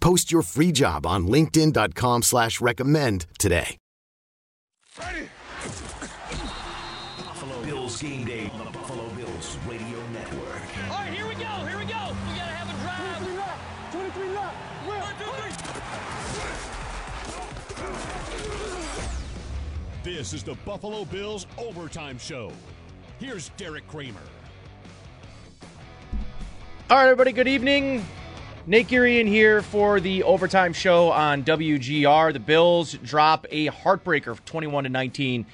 Post your free job on linkedin.com slash recommend today. Ready. Buffalo Bills game day on the Buffalo Bills radio network. All right, here we go. Here we go. We gotta have a drive. 23 left. 23 left. This is the Buffalo Bills Overtime Show. Here's Derek Kramer. All right, everybody, good evening. Nate Geary in here for the overtime show on WGR. The Bills drop a heartbreaker 21 to 19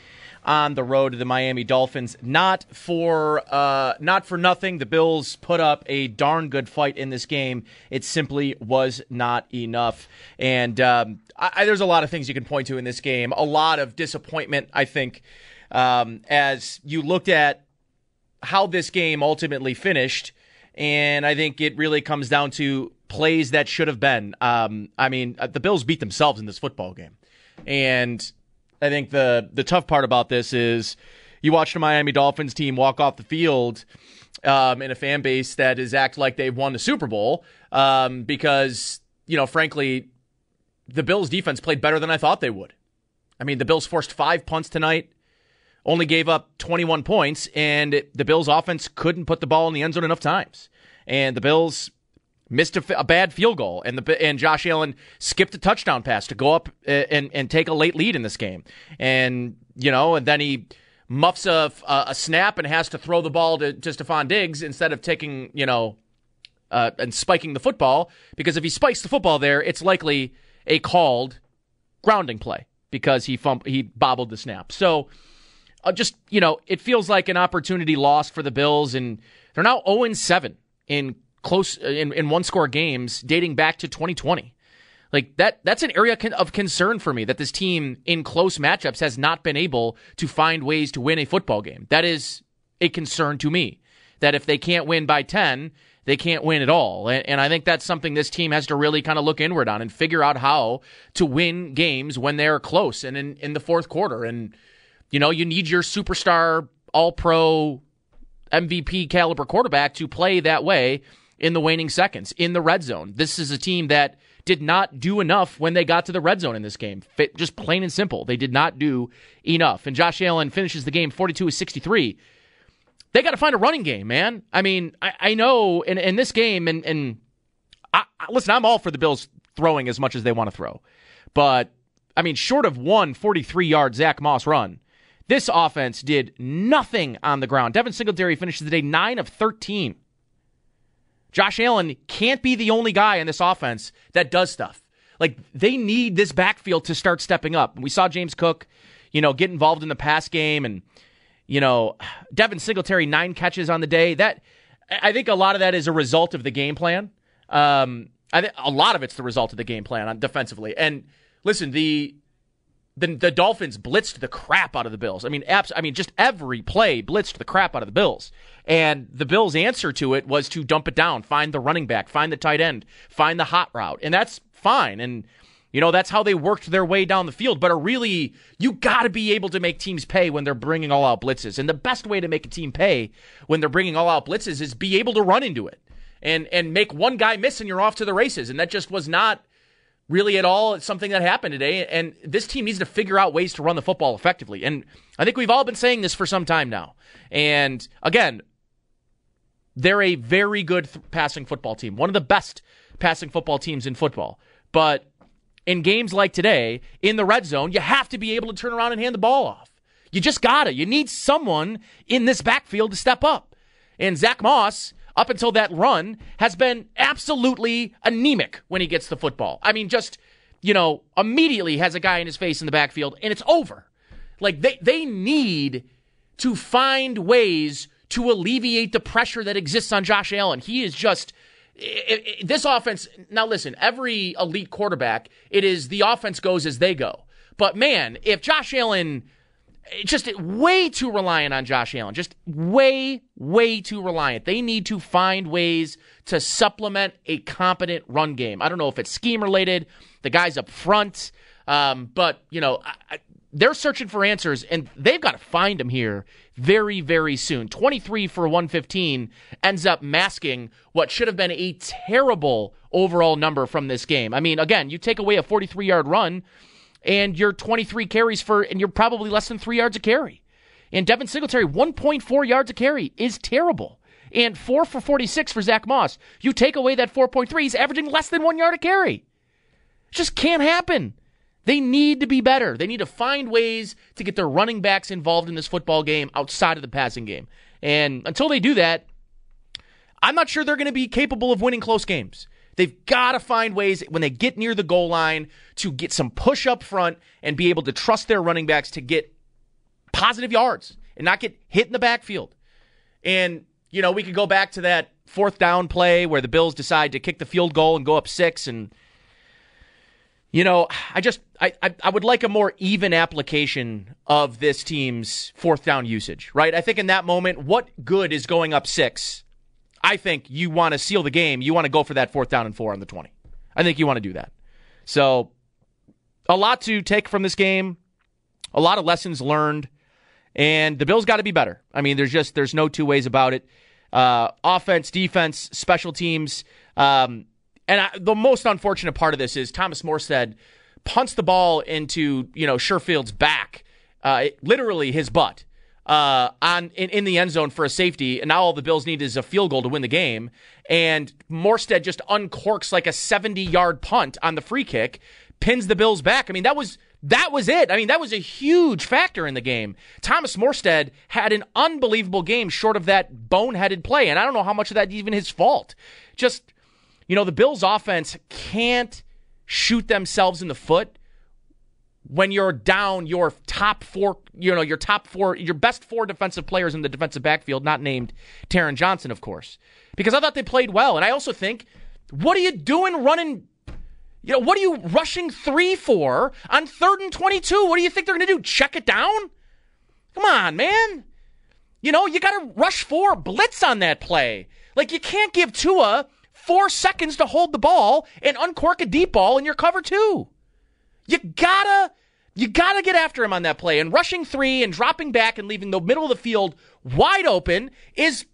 on the road to the Miami Dolphins. Not for uh, not for nothing. The Bills put up a darn good fight in this game. It simply was not enough. And um, I, there's a lot of things you can point to in this game. A lot of disappointment, I think, um, as you looked at how this game ultimately finished. And I think it really comes down to plays that should have been. Um, I mean, uh, the Bills beat themselves in this football game. And I think the the tough part about this is you watch the Miami Dolphins team walk off the field um, in a fan base that is act like they've won the Super Bowl um, because you know, frankly, the Bills defense played better than I thought they would. I mean, the Bills forced five punts tonight, only gave up 21 points, and it, the Bills offense couldn't put the ball in the end zone enough times. And the Bills missed a, bad field goal, and the and Josh Allen skipped a touchdown pass to go up uh, and and take a late lead in this game, and you know, and then he muffs a, a snap and has to throw the ball to, to Stefon Diggs instead of taking you know uh, and spiking the football because if he spikes the football there, it's likely a called grounding play because he fump, he bobbled the snap. So. Uh, just you know, it feels like an opportunity lost for the Bills, and they're now 0 7 in close uh, in, in one score games dating back to 2020. Like that that's an area of concern for me that this team in close matchups has not been able to find ways to win a football game. That is a concern to me. That if they can't win by 10, they can't win at all. And, and I think that's something this team has to really kind of look inward on and figure out how to win games when they're close and in, in the fourth quarter. And, you know, you need your superstar, all pro, MVP caliber quarterback to play that way in the waning seconds in the red zone. This is a team that did not do enough when they got to the red zone in this game. Just plain and simple. They did not do enough. And Josh Allen finishes the game 42 63. They got to find a running game, man. I mean, I, I know in, in this game, and, and I, listen, I'm all for the Bills throwing as much as they want to throw. But, I mean, short of one 43 yard Zach Moss run, this offense did nothing on the ground. Devin Singletary finishes the day 9 of 13. Josh Allen can't be the only guy in this offense that does stuff. Like they need this backfield to start stepping up. We saw James Cook, you know, get involved in the pass game and you know, Devin Singletary nine catches on the day. That I think a lot of that is a result of the game plan. Um, I think a lot of it's the result of the game plan on defensively. And listen, the the, the Dolphins blitzed the crap out of the Bills. I mean, abs- I mean, just every play blitzed the crap out of the Bills. And the Bills' answer to it was to dump it down, find the running back, find the tight end, find the hot route, and that's fine. And you know that's how they worked their way down the field. But a really, you got to be able to make teams pay when they're bringing all out blitzes. And the best way to make a team pay when they're bringing all out blitzes is be able to run into it and and make one guy miss, and you're off to the races. And that just was not really at all it's something that happened today. And this team needs to figure out ways to run the football effectively. And I think we've all been saying this for some time now. And again, they're a very good th- passing football team, one of the best passing football teams in football. But in games like today in the red zone, you have to be able to turn around and hand the ball off. You just gotta. You need someone in this backfield to step up. And Zach Moss, up until that run, has been absolutely anemic when he gets the football. I mean, just, you know, immediately has a guy in his face in the backfield and it's over. Like they, they need to find ways to alleviate the pressure that exists on Josh Allen. He is just it, it, this offense. Now listen, every elite quarterback, it is the offense goes as they go. But man, if Josh Allen just way too reliant on Josh Allen, just way, way too reliant. They need to find ways to supplement a competent run game. I don't know if it's scheme related, the guys up front, um, but you know, I, I, they're searching for answers, and they've got to find them here very, very soon. 23 for 115 ends up masking what should have been a terrible overall number from this game. I mean, again, you take away a 43 yard run, and you're 23 carries for, and you're probably less than three yards a carry. And Devin Singletary, 1.4 yards a carry is terrible. And 4 for 46 for Zach Moss. You take away that 4.3, he's averaging less than one yard a carry. It just can't happen. They need to be better. They need to find ways to get their running backs involved in this football game outside of the passing game. And until they do that, I'm not sure they're going to be capable of winning close games. They've got to find ways when they get near the goal line to get some push up front and be able to trust their running backs to get positive yards and not get hit in the backfield. And, you know, we could go back to that fourth down play where the Bills decide to kick the field goal and go up six and you know, I just I, I, I would like a more even application of this team's fourth down usage, right? I think in that moment, what good is going up six? I think you want to seal the game. You want to go for that fourth down and four on the twenty. I think you want to do that. So, a lot to take from this game, a lot of lessons learned, and the Bills got to be better. I mean, there's just there's no two ways about it. Uh, offense, defense, special teams. Um, and I, the most unfortunate part of this is Thomas Morstead punts the ball into you know Sherfield's back, uh, literally his butt, uh, on in, in, the end zone for a safety. And now all the Bills need is a field goal to win the game. And Morstead just uncorks like a 70 yard punt on the free kick, pins the Bills back. I mean that was that was it. I mean, that was a huge factor in the game. Thomas Morstead had an unbelievable game short of that boneheaded play. And I don't know how much of that even his fault. Just you know, the Bills offense can't shoot themselves in the foot when you're down your top four, you know, your top four, your best four defensive players in the defensive backfield, not named Taron Johnson, of course. Because I thought they played well. And I also think, what are you doing running? You know, what are you rushing three for on third and 22? What do you think they're going to do? Check it down? Come on, man. You know, you got to rush four, blitz on that play. Like, you can't give Tua four seconds to hold the ball and uncork a deep ball in your cover two. You gotta, you gotta get after him on that play. And rushing three and dropping back and leaving the middle of the field wide open is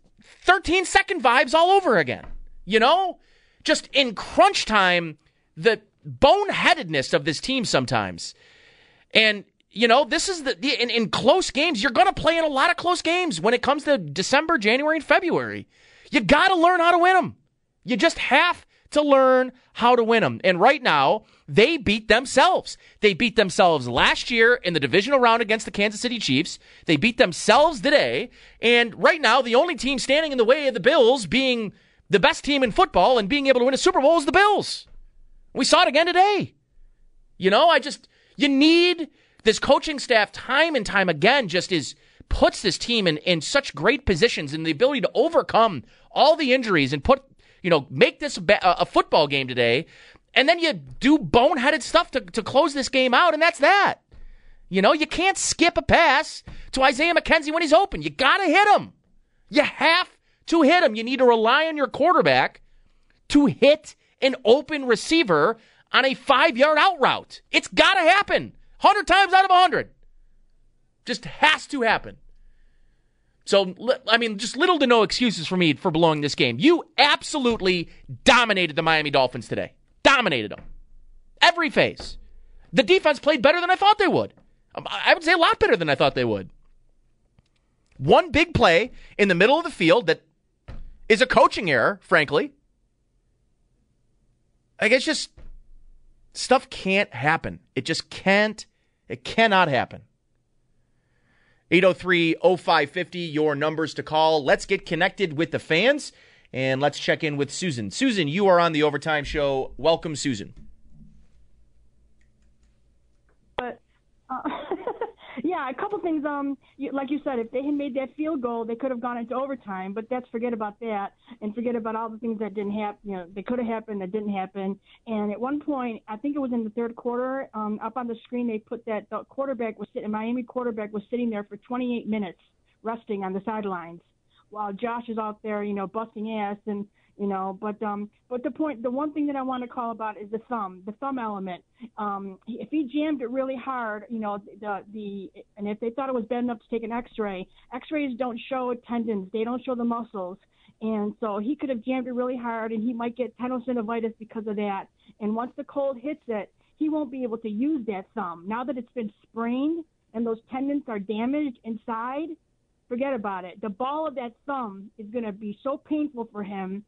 13 second vibes all over again. You know? Just in crunch time, the boneheadedness of this team sometimes. And you know, this is the in, in close games. You're to play in a lot of close games when it comes to December, January, and February. You got to learn how to win them. You just have to learn how to win them. And right now, they beat themselves. They beat themselves last year in the divisional round against the Kansas City Chiefs. They beat themselves today. And right now, the only team standing in the way of the Bills being the best team in football and being able to win a Super Bowl is the Bills. We saw it again today. You know, I just, you need this coaching staff time and time again just is puts this team in, in such great positions and the ability to overcome all the injuries and put you know, make this a, football game today, and then you do boneheaded stuff to, to close this game out, and that's that. You know, you can't skip a pass to Isaiah McKenzie when he's open. You got to hit him. You have to hit him. You need to rely on your quarterback to hit an open receiver on a five yard out route. It's got to happen. 100 times out of 100. Just has to happen. So, I mean, just little to no excuses for me for blowing this game. You absolutely dominated the Miami Dolphins today. Dominated them. Every phase. The defense played better than I thought they would. Um, I would say a lot better than I thought they would. One big play in the middle of the field that is a coaching error, frankly. I guess just Stuff can't happen. It just can't. It cannot happen. 803 0550, your numbers to call. Let's get connected with the fans and let's check in with Susan. Susan, you are on the Overtime Show. Welcome, Susan. But uh, yeah, a couple things. Um, you, like you said, if they had made that field goal, they could have gone into overtime. But that's forget about that, and forget about all the things that didn't happen. You know, they could have happened, that didn't happen. And at one point, I think it was in the third quarter. Um, up on the screen, they put that the quarterback was sitting. Miami quarterback was sitting there for 28 minutes, resting on the sidelines, while Josh is out there, you know, busting ass and you know but um but the point the one thing that i want to call about is the thumb the thumb element. Um if he jammed it really hard you know the the and if they thought it was bad enough to take an x-ray x-rays don't show tendons they don't show the muscles. And so he could have jammed it really hard and he might get tendinosynovitis because of that. And once the cold hits it he won't be able to use that thumb. Now that it's been sprained and those tendons are damaged inside forget about it the ball of that thumb is going to be so painful for him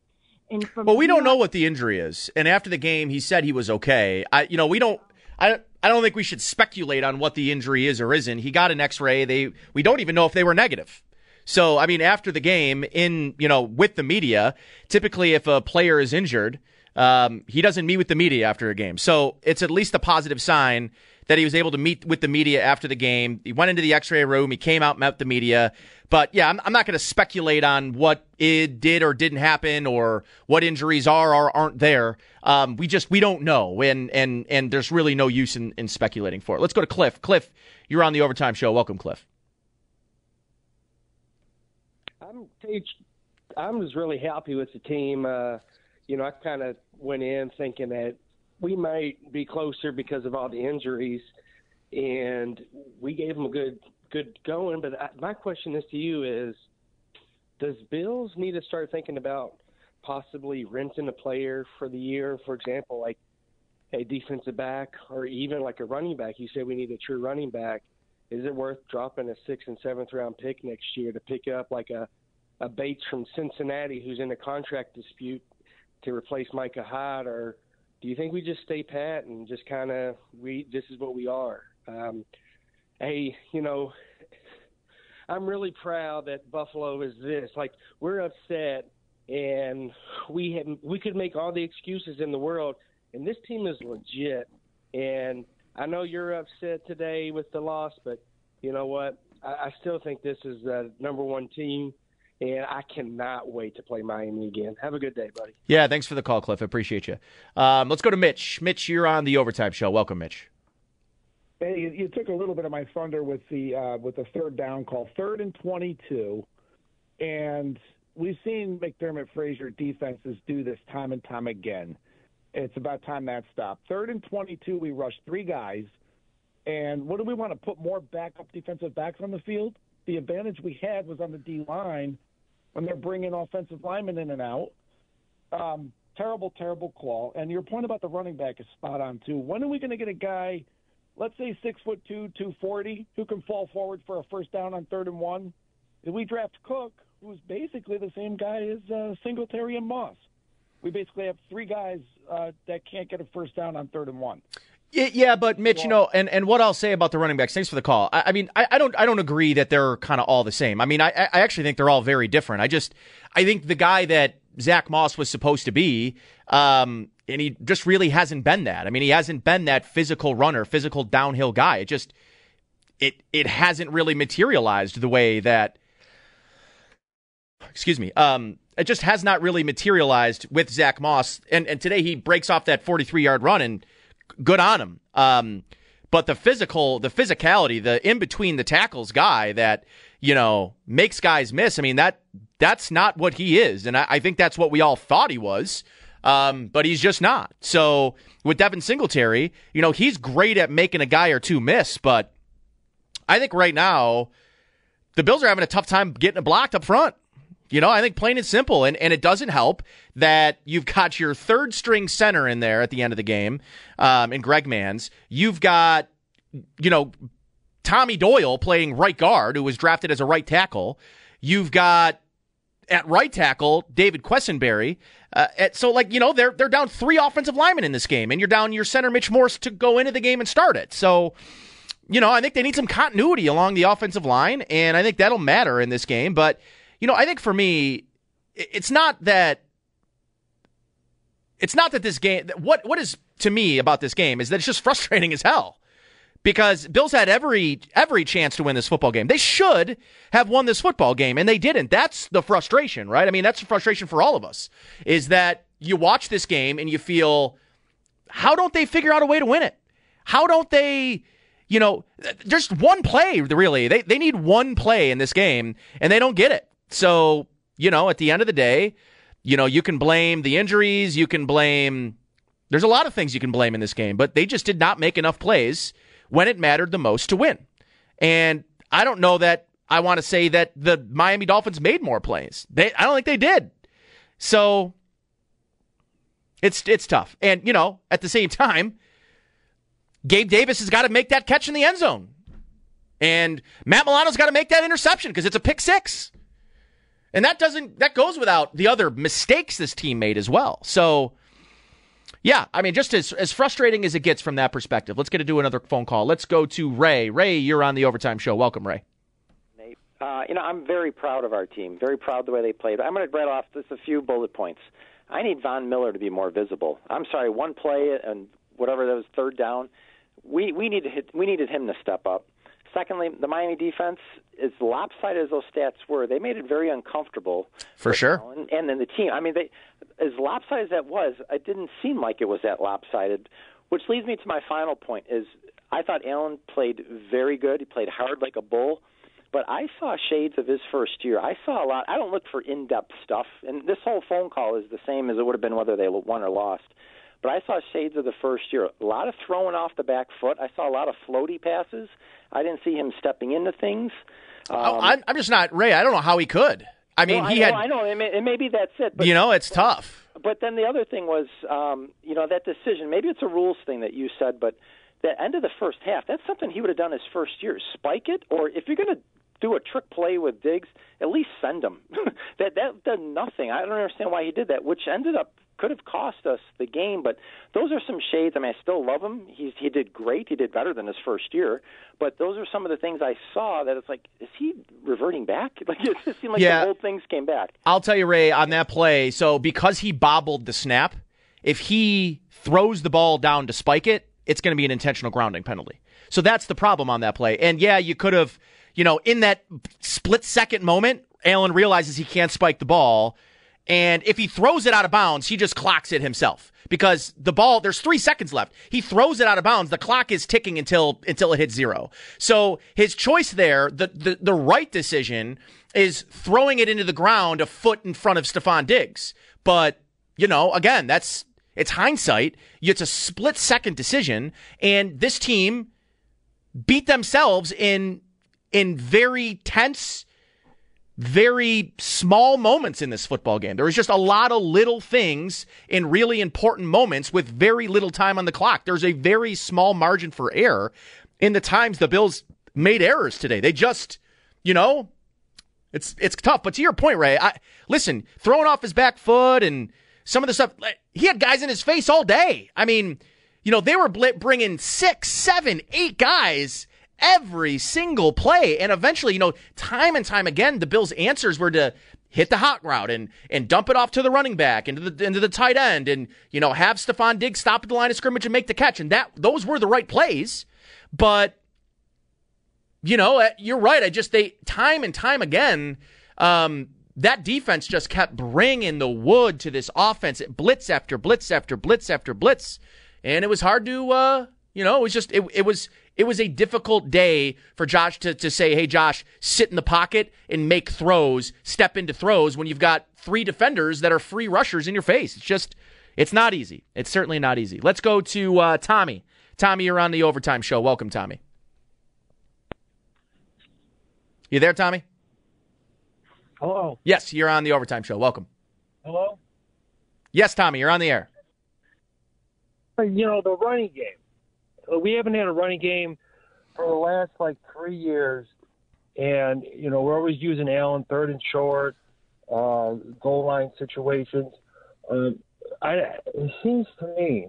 and from Well, we don't know what the injury is. And after the game, he said he was okay. I, you know, we don't. I, I don't think we should speculate on what the injury is or isn't. He got an X-ray. They, we don't even know if they were negative. So, I mean, after the game, in you know, with the media, typically if a player is injured, um, he doesn't meet with the media after a game. So it's at least a positive sign that he was able to meet with the media after the game. He went into the X-ray room. He came out, met the media. But yeah, I'm, I'm not going to speculate on what it did or didn't happen or what injuries are or aren't there. Um, we just we don't know, and and and there's really no use in, in speculating for it. Let's go to Cliff. Cliff, you're on the overtime show. Welcome, Cliff. I'm I'm just really happy with the team. Uh, you know, I kind of went in thinking that we might be closer because of all the injuries, and we gave them a good good going. But I, my question is to you: Is does Bills need to start thinking about possibly renting a player for the year? For example, like a defensive back or even like a running back. You said we need a true running back. Is it worth dropping a sixth and seventh round pick next year to pick up like a a Bates from Cincinnati who's in a contract dispute to replace Micah Hyde, or do you think we just stay pat and just kind of we this is what we are? Um, hey, you know, I'm really proud that Buffalo is this. Like we're upset, and we have we could make all the excuses in the world, and this team is legit. And I know you're upset today with the loss, but you know what? I, I still think this is the number one team, and I cannot wait to play Miami again. Have a good day, buddy. Yeah, thanks for the call, Cliff. I appreciate you. Um, let's go to Mitch. Mitch, you're on the overtime show. Welcome, Mitch. Hey, you, you took a little bit of my thunder with the uh, with the third down call, third and twenty-two, and we've seen McDermott Frazier defenses do this time and time again. It's about time that stopped. Third and twenty-two, we rushed three guys, and what do we want to put more backup defensive backs on the field? The advantage we had was on the D line when they're bringing offensive linemen in and out. Um, terrible, terrible call. And your point about the running back is spot on too. When are we going to get a guy? let's say six foot two, two forty, who can fall forward for a first down on third and one. If we draft Cook, who's basically the same guy as uh, Singletary and Moss, we basically have three guys uh, that can't get a first down on third and one. Yeah, but Mitch, you know, and, and what I'll say about the running backs. Thanks for the call. I, I mean, I, I don't I don't agree that they're kind of all the same. I mean, I I actually think they're all very different. I just I think the guy that Zach Moss was supposed to be, um, and he just really hasn't been that. I mean, he hasn't been that physical runner, physical downhill guy. It just it it hasn't really materialized the way that. Excuse me. Um, it just has not really materialized with Zach Moss. And and today he breaks off that 43 yard run and good on him. Um, but the physical, the physicality, the in between the tackles guy that you know makes guys miss. I mean that that's not what he is, and I, I think that's what we all thought he was. Um, but he's just not. So with Devin Singletary, you know he's great at making a guy or two miss, but I think right now the Bills are having a tough time getting it blocked up front. You know, I think plain and simple, and, and it doesn't help that you've got your third string center in there at the end of the game, um, in Greg Mancz. You've got, you know, Tommy Doyle playing right guard, who was drafted as a right tackle. You've got at right tackle David Quessenberry. Uh, at, so like you know they're they're down three offensive linemen in this game, and you're down your center Mitch Morse to go into the game and start it. So you know I think they need some continuity along the offensive line, and I think that'll matter in this game. But you know I think for me, it's not that it's not that this game. What what is to me about this game is that it's just frustrating as hell because Bills had every every chance to win this football game. They should have won this football game and they didn't. That's the frustration, right? I mean, that's the frustration for all of us. Is that you watch this game and you feel how don't they figure out a way to win it? How don't they you know, just one play really. They they need one play in this game and they don't get it. So, you know, at the end of the day, you know, you can blame the injuries, you can blame there's a lot of things you can blame in this game, but they just did not make enough plays when it mattered the most to win. And I don't know that I want to say that the Miami Dolphins made more plays. They I don't think they did. So it's it's tough. And you know, at the same time, Gabe Davis has got to make that catch in the end zone. And Matt Milano's got to make that interception because it's a pick six. And that doesn't that goes without the other mistakes this team made as well. So yeah, I mean, just as as frustrating as it gets from that perspective. Let's get to do another phone call. Let's go to Ray. Ray, you're on the overtime show. Welcome, Ray. Uh, you know, I'm very proud of our team. Very proud the way they played. I'm going to read off just a few bullet points. I need Von Miller to be more visible. I'm sorry, one play and whatever that was third down. We we needed we needed him to step up. Secondly, the Miami defense, as lopsided as those stats were, they made it very uncomfortable. For sure. And, and then the team, I mean, they, as lopsided as that was, it didn't seem like it was that lopsided. Which leads me to my final point: is I thought Allen played very good. He played hard like a bull. But I saw shades of his first year. I saw a lot. I don't look for in-depth stuff, and this whole phone call is the same as it would have been whether they won or lost. But I saw shades of the first year. A lot of throwing off the back foot. I saw a lot of floaty passes. I didn't see him stepping into things. Um, oh, I'm, I'm just not Ray. I don't know how he could. I mean, no, he I had. know, I know, and, and maybe that's it. But, you know, it's but, tough. But then the other thing was, um, you know, that decision. Maybe it's a rules thing that you said, but the end of the first half, that's something he would have done his first year. Spike it, or if you're going to do a trick play with Diggs, at least send him. that that did nothing. I don't understand why he did that, which ended up could have cost us the game. But those are some shades. I mean, I still love him. He's he did great. He did better than his first year. But those are some of the things I saw that it's like, is he reverting back? Like it just seemed like Yeah. the old things came back. I'll tell you, Ray, on that play. So because he bobbled the snap, if he throws the ball down to spike it, it's going to be an intentional grounding penalty. So that's the problem on that play. And yeah, you could have, you know, in that split second moment, Allen realizes he can't spike the ball. And if he throws it out of bounds, he just clocks it himself because the ball, there's three seconds left. He throws it out of bounds. The clock is ticking until, until it hits zero. So his choice there, the, the, the right decision is throwing it into the ground a foot in front of Stefon Diggs. But, you know, again, that's, it's hindsight. It's a split second decision. And this team beat themselves in, in very tense, very small moments in this football game. There was just a lot of little things in really important moments with very little time on the clock. There's a very small margin for error in the times the Bills made errors today. They just, you know, it's it's tough. But to your point, Ray, I listen, throwing off his back foot and some of the stuff, he had guys in his face all day. I mean, you know, they were bringing six, seven, eight guys every single play. And eventually, you know, time and time again, the Bills' answers were to hit the hot route and and dump it off to the running back into the into the tight end and you know have Stefon Diggs stop at the line of scrimmage and make the catch. And that those were the right plays. But you know, uh, you're right. I just they time and time again. Um, that defense just kept bringing the wood to this offense, it blitz after blitz after blitz after blitz, and it was hard to, uh, you know, it was just it, it was it was a difficult day for Josh to to say, hey Josh, sit in the pocket and make throws, step into throws when you've got three defenders that are free rushers in your face. It's just it's not easy. It's certainly not easy. Let's go to uh, Tommy. Tommy, you're on the overtime show. Welcome, Tommy. You there, Tommy? Hello. Yes, you're on the overtime show. Welcome. Hello. Yes, Tommy, you're on the air. You know the running game. Uh, We haven't had a running game for the last like three years, and you know we're always using Allen third and short, uh, goal line situations. Um, I, it seems to me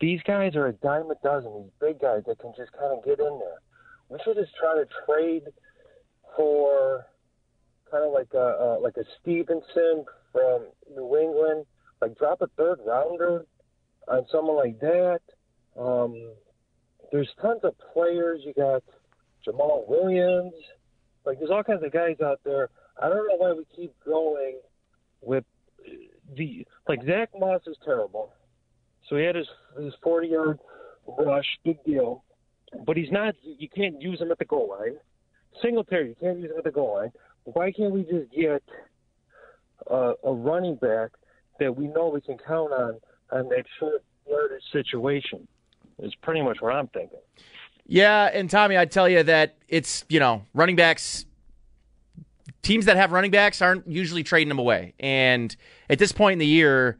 these guys are a dime a dozen. These big guys that can just kind of get in there. We should just try to trade for kind of like a uh, like a Stevenson from New England. Like drop a third rounder on someone like that. Um, there's tons of players. You got Jamaal Williams. Like there's all kinds of guys out there. I don't know why we keep going with the like Zach Moss is terrible. So he had his his 40 yard rush, big deal. But he's not. You can't use him at the goal line. Single Singletary, you can't use him at the goal line. Why can't we just get uh, a running back that we know we can count on on that short yardage situation? Is pretty much what I'm thinking. Yeah, and Tommy, I'd tell you that it's, you know, running backs teams that have running backs aren't usually trading them away. And at this point in the year,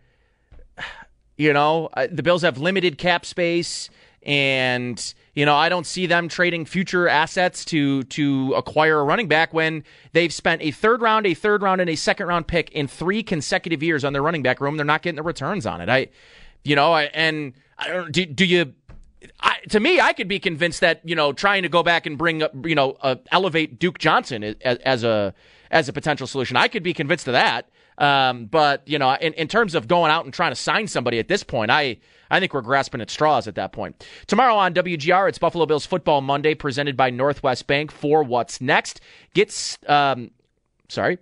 you know, uh, the Bills have limited cap space and you know, I don't see them trading future assets to to acquire a running back when they've spent a third round, a third round, and a second round pick in three consecutive years on their running back room. They're not getting the returns on it. I, you know, I, and I don't. Do, do you? I, to me, I could be convinced that you know trying to go back and bring up, you know, uh, elevate Duke Johnson as, as a as a potential solution. I could be convinced of that. Um, but you know, in, in terms of going out and trying to sign somebody at this point, I I think we're grasping at straws at that point. Tomorrow on WGR, it's Buffalo Bills Football Monday, presented by Northwest Bank. For what's next, gets um, sorry,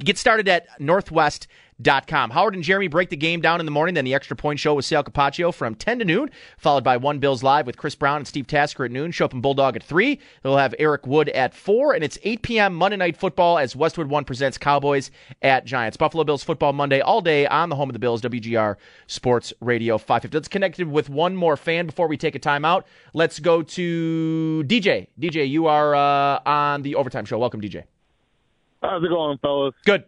get started at Northwest Com. Howard and Jeremy break the game down in the morning, then the extra point show with Sal Capaccio from 10 to noon, followed by One Bills Live with Chris Brown and Steve Tasker at noon. Show up in Bulldog at 3. They'll have Eric Wood at 4, and it's 8 p.m. Monday Night Football as Westwood One presents Cowboys at Giants. Buffalo Bills Football Monday all day on the home of the Bills, WGR Sports Radio 550. Let's connect with one more fan before we take a timeout. Let's go to DJ. DJ, you are uh, on the Overtime Show. Welcome, DJ. How's it going, fellas? Good.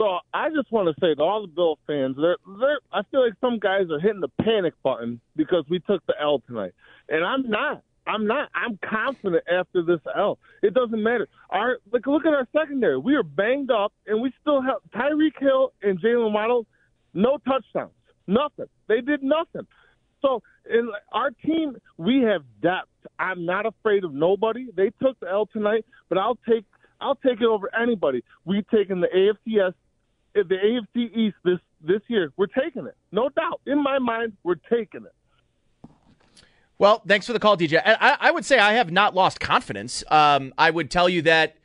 So I just want to say to all the Bill fans, they're, they're, I feel like some guys are hitting the panic button because we took the L tonight, and I'm not. I'm not. I'm confident after this L. It doesn't matter. Our like look at our secondary. We are banged up, and we still have Tyreek Hill and Jaylen Waddle. No touchdowns. Nothing. They did nothing. So in our team, we have depth. I'm not afraid of nobody. They took the L tonight, but I'll take I'll take it over anybody. We've taken the AFCS the AFC East this this year. We're taking it, no doubt. In my mind, we're taking it. Well, thanks for the call, DJ. I, I would say I have not lost confidence. Um, I would tell you that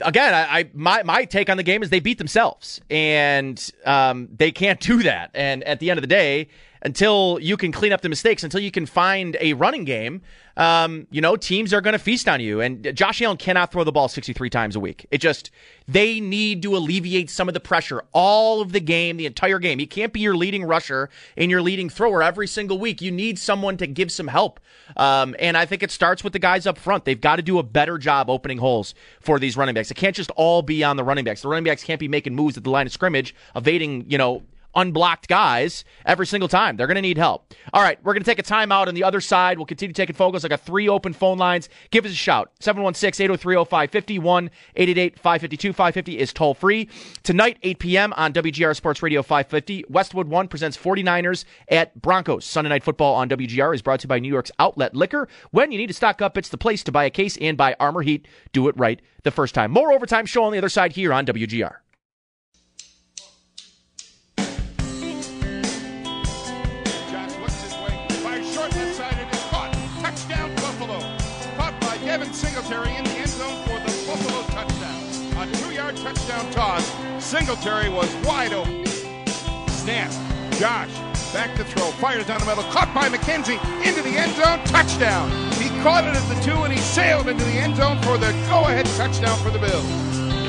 again. I, I, my my take on the game is they beat themselves, and um, they can't do that. And at the end of the day, until you can clean up the mistakes, until you can find a running game, um, you know, teams are going to feast on you. And Josh Allen cannot throw the ball 63 times a week. It just, they need to alleviate some of the pressure all of the game, the entire game. He can't be your leading rusher and your leading thrower every single week. You need someone to give some help. Um, and I think it starts with the guys up front. They've got to do a better job opening holes for these running backs. It can't just all be on the running backs. The running backs can't be making moves at the line of scrimmage, evading, you know, unblocked guys every single time. They're going to need help. All right, we're going to take a timeout on the other side. We'll continue taking focus. I got three open phone lines. Give us a shout. 716 803 0550 888 552 550 is toll free. Tonight, 8 p.m. on WGR Sports Radio 550, Westwood One presents 49ers at Broncos. Sunday Night Football on WGR is brought to you by New York's Outlet Liquor. When you need to stock up, it's the place to buy a case and buy Armor Heat. Do it right the first time. More overtime show on the other side here on WGR. Toss. Singletary was wide open. Snap. Josh back to throw. Fires down the middle. Caught by McKenzie into the end zone. Touchdown. He caught it at the two and he sailed into the end zone for the go-ahead touchdown for the Bills.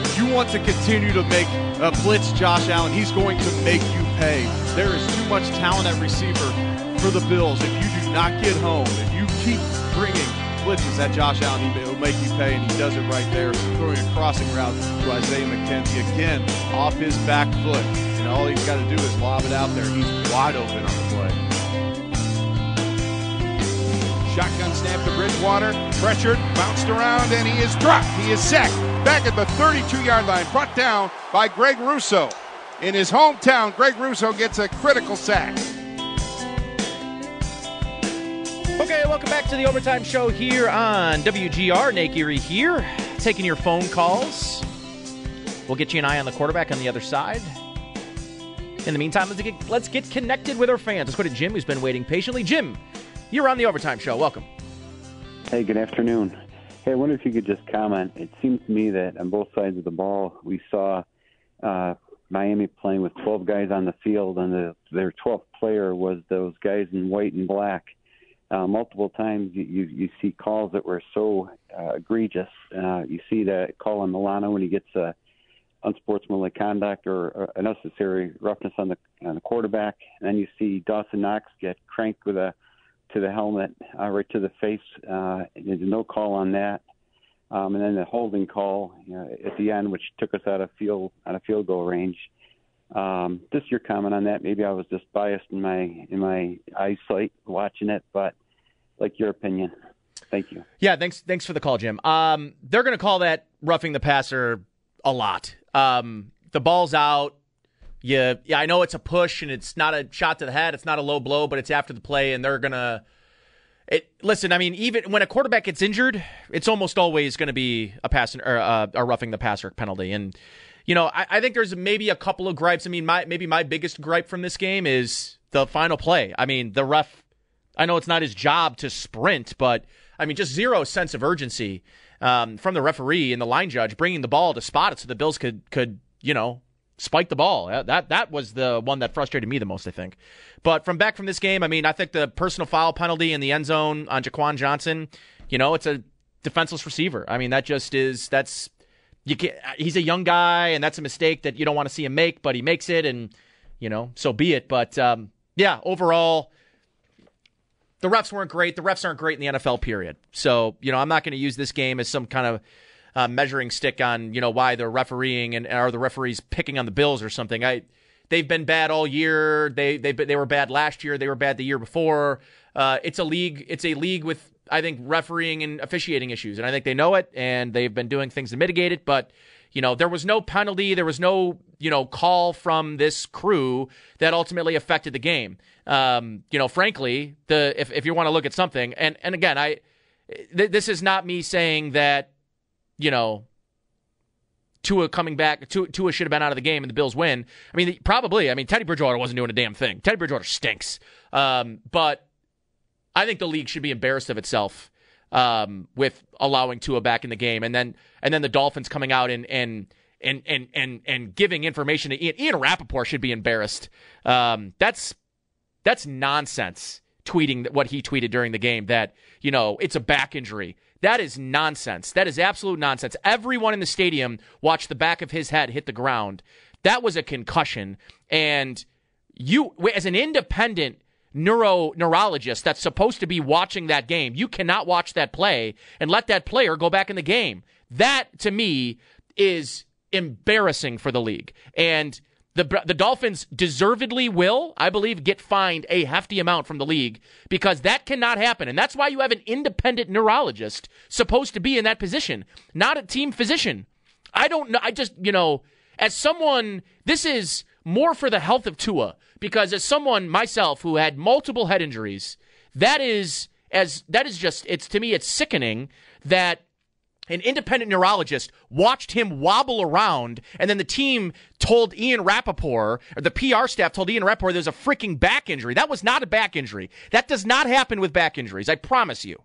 If you want to continue to make a blitz Josh Allen, he's going to make you pay. There is too much talent at receiver for the Bills. If you do not get home, if you keep bringing blitzes at Josh Allen. He, will make you pay, and he does it right there, throwing a crossing route to Isaiah McKenzie. Again, off his back foot. And all he's got to do is lob it out there. He's wide open on the play. Shotgun snap to Bridgewater. Pressured, bounced around, and he is dropped. He is sacked back at the 32 yard line, brought down by Greg Rousseau. In his hometown, Greg Rousseau gets a critical sack. Okay, welcome back to the Overtime Show here on WGR. Nate Geary here, taking your phone calls. We'll get you an eye on the quarterback on the other side. In the meantime, let's get, let's get connected with our fans. Let's go to Jim, who's been waiting patiently. Jim, you're on the Overtime Show. Welcome. Hey, good afternoon. Hey, I wonder if you could just comment. It seems to me that on both sides of the ball, we saw uh, Miami playing with 12 guys on the field, and the, their 12th player was those guys in white and black. Uh, multiple times you, you, you see calls that were so uh, egregious. Uh, you see that call on Milano when he gets a unsportsmanlike conduct or, or unnecessary roughness on the on the quarterback, and then you see Dawson Knox get cranked with a to the helmet uh, right to the face. Uh, there's no call on that. Um, and then the holding call you know, at the end, which took us out of field out of field goal range. Um, just your comment on that. Maybe I was just biased in my in my eyesight watching it, but like your opinion. Thank you. Yeah, thanks. Thanks for the call, Jim. Um, they're going to call that roughing the passer a lot. Um, the ball's out. Yeah, yeah, I know it's a push and it's not a shot to the head. It's not a low blow, but it's after the play, and they're gonna. It, listen, I mean, even when a quarterback gets injured, it's almost always going to be a pass or uh, a roughing the passer penalty. And you know, I, I, think there's maybe a couple of gripes. I mean, my maybe my biggest gripe from this game is the final play. I mean, the ref. I know it's not his job to sprint, but I mean, just zero sense of urgency um, from the referee and the line judge bringing the ball to spot it so the Bills could could you know spike the ball. That that was the one that frustrated me the most, I think. But from back from this game, I mean, I think the personal foul penalty in the end zone on Jaquan Johnson, you know, it's a defenseless receiver. I mean, that just is that's you can he's a young guy and that's a mistake that you don't want to see him make, but he makes it and you know, so be it. But um, yeah, overall the refs weren't great. The refs aren't great in the NFL period. So, you know, I'm not going to use this game as some kind of uh, measuring stick on you know why they're refereeing and are the referees picking on the Bills or something. I they've been bad all year. They they they were bad last year. They were bad the year before. Uh, it's a league. It's a league with I think refereeing and officiating issues, and I think they know it, and they've been doing things to mitigate it. But you know, there was no penalty. There was no you know call from this crew that ultimately affected the game. Um, you know, frankly, the if if you want to look at something, and and again, I. Th- this is not me saying that you know, Tua coming back, Tua, Tua should have been out of the game and the Bills win. I mean, probably. I mean, Teddy Bridgewater wasn't doing a damn thing. Teddy Bridgewater stinks. Um, but I think the league should be embarrassed of itself um, with allowing Tua back in the game, and then and then the Dolphins coming out and and and and and, and giving information to Ian. Ian Rapoport should be embarrassed. Um, that's that's nonsense. Tweeting what he tweeted during the game that you know it's a back injury. That is nonsense. That is absolute nonsense. Everyone in the stadium watched the back of his head hit the ground. That was a concussion. And you, as an independent neuro neurologist that's supposed to be watching that game, you cannot watch that play and let that player go back in the game. That to me is embarrassing for the league. And the, the Dolphins deservedly will, I believe, get fined a hefty amount from the league because that cannot happen. And that's why you have an independent neurologist supposed to be in that position, not a team physician. I don't know. I just, you know, as someone, this is more for the health of Tua because as someone myself who had multiple head injuries, that is as that is just it's to me it's sickening that an independent neurologist watched him wobble around, and then the team told Ian Rapoport, or the PR staff told Ian Rapoport there's a freaking back injury. That was not a back injury. That does not happen with back injuries, I promise you.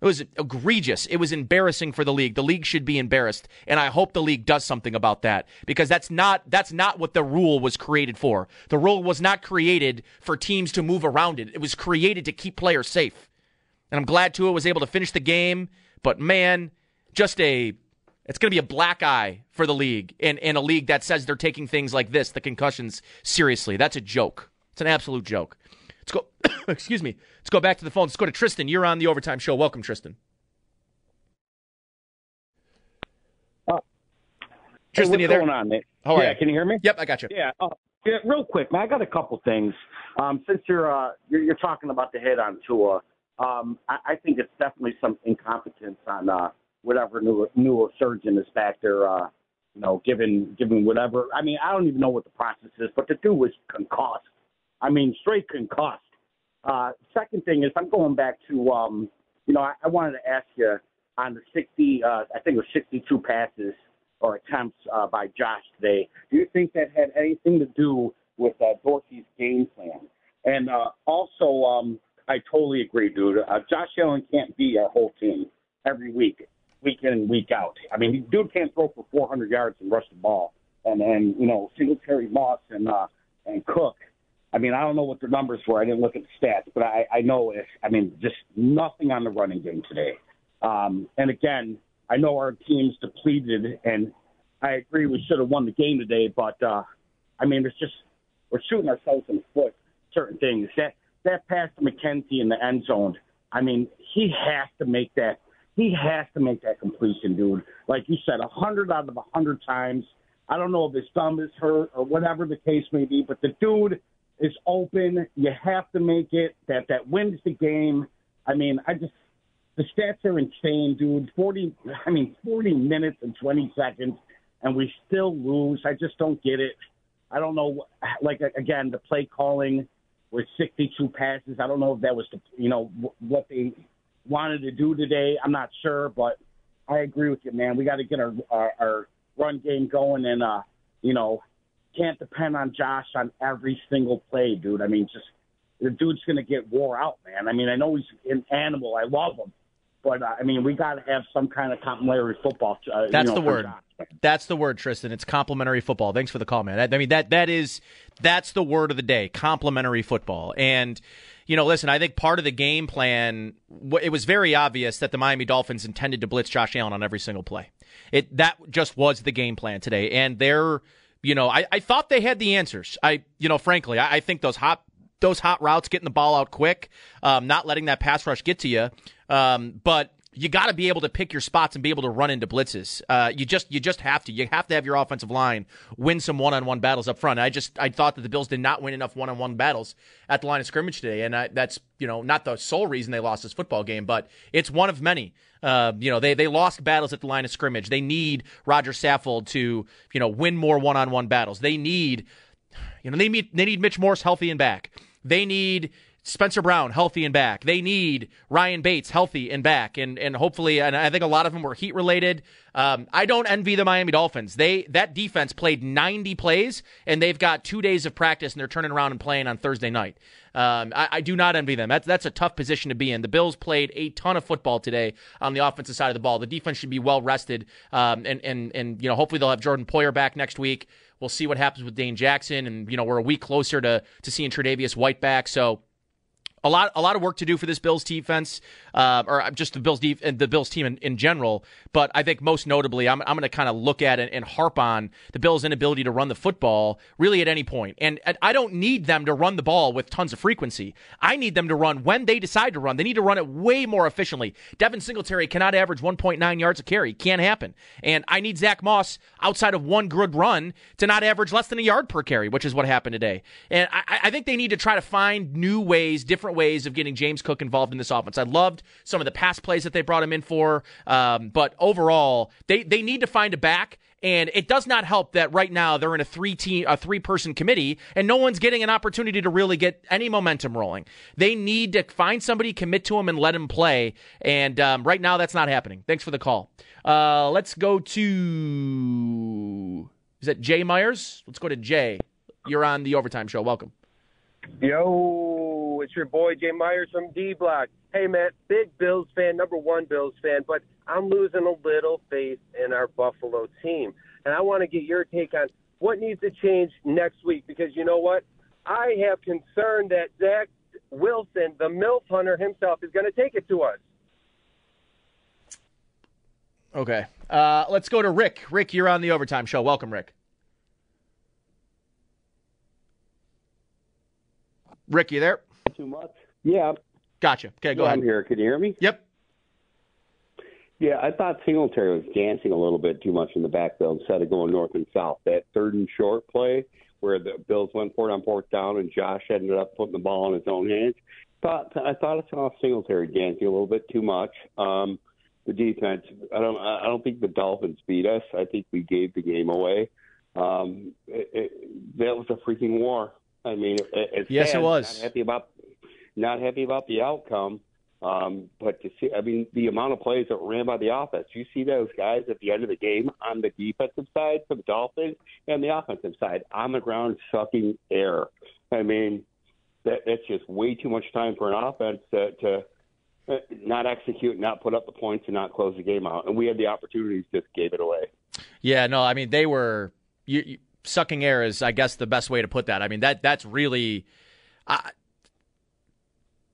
It was egregious. It was embarrassing for the league. The league should be embarrassed, and I hope the league does something about that because that's not that's not what the rule was created for. The rule was not created for teams to move around it. It was created to keep players safe. And I'm glad Tua was able to finish the game but man, just a it's going to be a black eye for the league in, in a league that says they're taking things like this, the concussions, seriously. That's a joke. It's an absolute joke. Let's go. excuse me. Let's go back to the phone. Let's go to Tristan. You're on the overtime show. Welcome, Tristan. Uh, Tristan, hey, you there? going on, Nick? How are yeah, you? can you hear me? Yep, I got you. Yeah. Uh, yeah, real quick, man. I got a couple things. Um, since you're, uh, you're you're talking about the hit on Tua, um, I, I think it's definitely some incompetence on uh, whatever new newer surgeon is back there. Uh, you know, given given whatever. I mean, I don't even know what the process is, but the dude was concussed. I mean, straight concussed. Uh, second thing is, I'm going back to, um, you know, I, I wanted to ask you on the 60, uh, I think it was 62 passes or attempts uh, by Josh today. Do you think that had anything to do with uh, Dorsey's game plan? And uh, also, um, I totally agree, dude. Uh, Josh Allen can't be our whole team every week, week in and week out. I mean, dude can't throw for 400 yards and rush the ball. And and you know, Singletary, Moss, and uh, and Cook. I mean, I don't know what the numbers were. I didn't look at the stats, but I, I know. If, I mean, just nothing on the running game today. Um, and again, I know our team's depleted, and I agree we should have won the game today. But uh, I mean, it's just we're shooting ourselves in the foot. Certain things that that pass to McKenzie in the end zone. I mean, he has to make that. He has to make that completion, dude. Like you said, a hundred out of a hundred times. I don't know if his thumb is hurt or whatever the case may be, but the dude is open. You have to make it. That that wins the game. I mean, I just the stats are insane, dude. Forty, I mean, forty minutes and twenty seconds, and we still lose. I just don't get it. I don't know. Like again, the play calling with 62 passes. I don't know if that was the, you know what they wanted to do today. I'm not sure, but I agree with you, man. We got to get our, our our run game going, and uh, you know, can't depend on Josh on every single play, dude. I mean, just the dude's gonna get wore out, man. I mean, I know he's an animal. I love him, but uh, I mean, we got to have some kind of complementary football. Uh, That's you know, the word. That's the word, Tristan. It's complementary football. Thanks for the call, man. I, I mean that that is that's the word of the day. Complementary football. And you know, listen, I think part of the game plan it was very obvious that the Miami Dolphins intended to blitz Josh Allen on every single play. It that just was the game plan today, and they're you know I, I thought they had the answers. I you know frankly I, I think those hot those hot routes, getting the ball out quick, um, not letting that pass rush get to you, um, but you got to be able to pick your spots and be able to run into blitzes. Uh, you just you just have to. You have to have your offensive line win some one-on-one battles up front. I just I thought that the Bills did not win enough one-on-one battles at the line of scrimmage today, and I, that's you know not the sole reason they lost this football game, but it's one of many. Uh, you know they they lost battles at the line of scrimmage. They need Roger Saffold to you know win more one-on-one battles. They need you know they need they need Mitch Morse healthy and back. They need Spencer Brown healthy and back. They need Ryan Bates healthy and back, and and hopefully, and I think a lot of them were heat related. Um, I don't envy the Miami Dolphins. They that defense played 90 plays, and they've got two days of practice, and they're turning around and playing on Thursday night. Um, I, I do not envy them. That's that's a tough position to be in. The Bills played a ton of football today on the offensive side of the ball. The defense should be well rested, um, and and and you know hopefully they'll have Jordan Poyer back next week. We'll see what happens with Dane Jackson, and you know we're a week closer to to seeing Tre'Davious White back. So a lot a lot of work to do for this Bills defense, uh, or just the Bills def- and the Bills team in, in general. But I think most notably, I'm I'm going to kind of look at it and harp on the Bills' inability to run the football really at any point. And, and I don't need them to run the ball with tons of frequency. I need them to run when they decide to run. They need to run it way more efficiently. Devin Singletary cannot average 1.9 yards a carry. Can't happen. And I need Zach Moss outside of one good run to not average less than a yard per carry, which is what happened today. And I, I think they need to try to find new ways, different ways of getting James Cook involved in this offense. I loved some of the pass plays that they brought him in for, um, but overall, they they need to find a back. And it does not help that right now they're in a three team, a three person committee, and no one's getting an opportunity to really get any momentum rolling. They need to find somebody, commit to him, and let him play. And um, right now, that's not happening. Thanks for the call. Uh, let's go to is that Jay Myers? Let's go to Jay. You're on the overtime show. Welcome. Yo, it's your boy Jay Myers from D Block. Hey man, big Bills fan, number one Bills fan, but I'm losing a little faith in our Buffalo team. And I want to get your take on what needs to change next week because you know what? I have concern that Zach Wilson, the MILF hunter himself, is going to take it to us. Okay. Uh, let's go to Rick. Rick, you're on the overtime show. Welcome, Rick. Rick, you there? Too much. Yeah. Gotcha. Okay, go Yeah, ahead. I'm here. Can you hear me? Yep. Yeah, I thought Singletary was dancing a little bit too much in the backfield instead of going north and south. That third and short play where the Bills went for it on fourth down and Josh ended up putting the ball in his own hands. Thought I thought I saw Singletary dancing a little bit too much. Um, the defense. I don't. I don't think the Dolphins beat us. I think we gave the game away. Um, it, it, that was a freaking war. I mean, it, it's Yes, it sad. was. Not happy about, not happy about the outcome. Um, but to see, I mean, the amount of plays that were ran by the offense. You see those guys at the end of the game on the defensive side for the Dolphins and the offensive side on the ground sucking air. I mean, that that's just way too much time for an offense to, to uh, not execute, not put up the points, and not close the game out. And we had the opportunities, just gave it away. Yeah, no, I mean they were you, you, sucking air is, I guess, the best way to put that. I mean that that's really uh,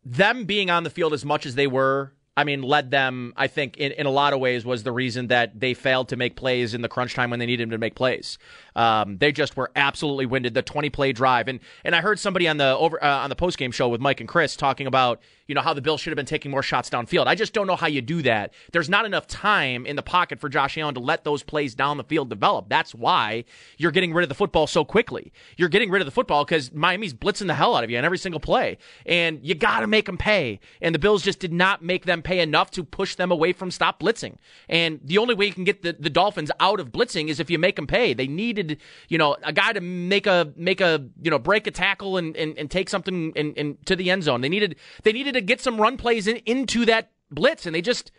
them being on the field as much as they were. I mean, led them. I think in, in a lot of ways was the reason that they failed to make plays in the crunch time when they needed them to make plays. Um, they just were absolutely winded. The twenty play drive, and and I heard somebody on the over uh, on the post game show with Mike and Chris talking about you know how the Bills should have been taking more shots downfield. I just don't know how you do that. There's not enough time in the pocket for Josh Allen to let those plays down the field develop. That's why you're getting rid of the football so quickly. You're getting rid of the football because Miami's blitzing the hell out of you on every single play, and you got to make them pay. And the Bills just did not make them pay enough to push them away from stop blitzing. And the only way you can get the, the Dolphins out of blitzing is if you make them pay. They needed, you know, a guy to make a make a you know break a tackle and and, and take something in, in to the end zone. They needed they needed to get some run plays in, into that blitz, and they just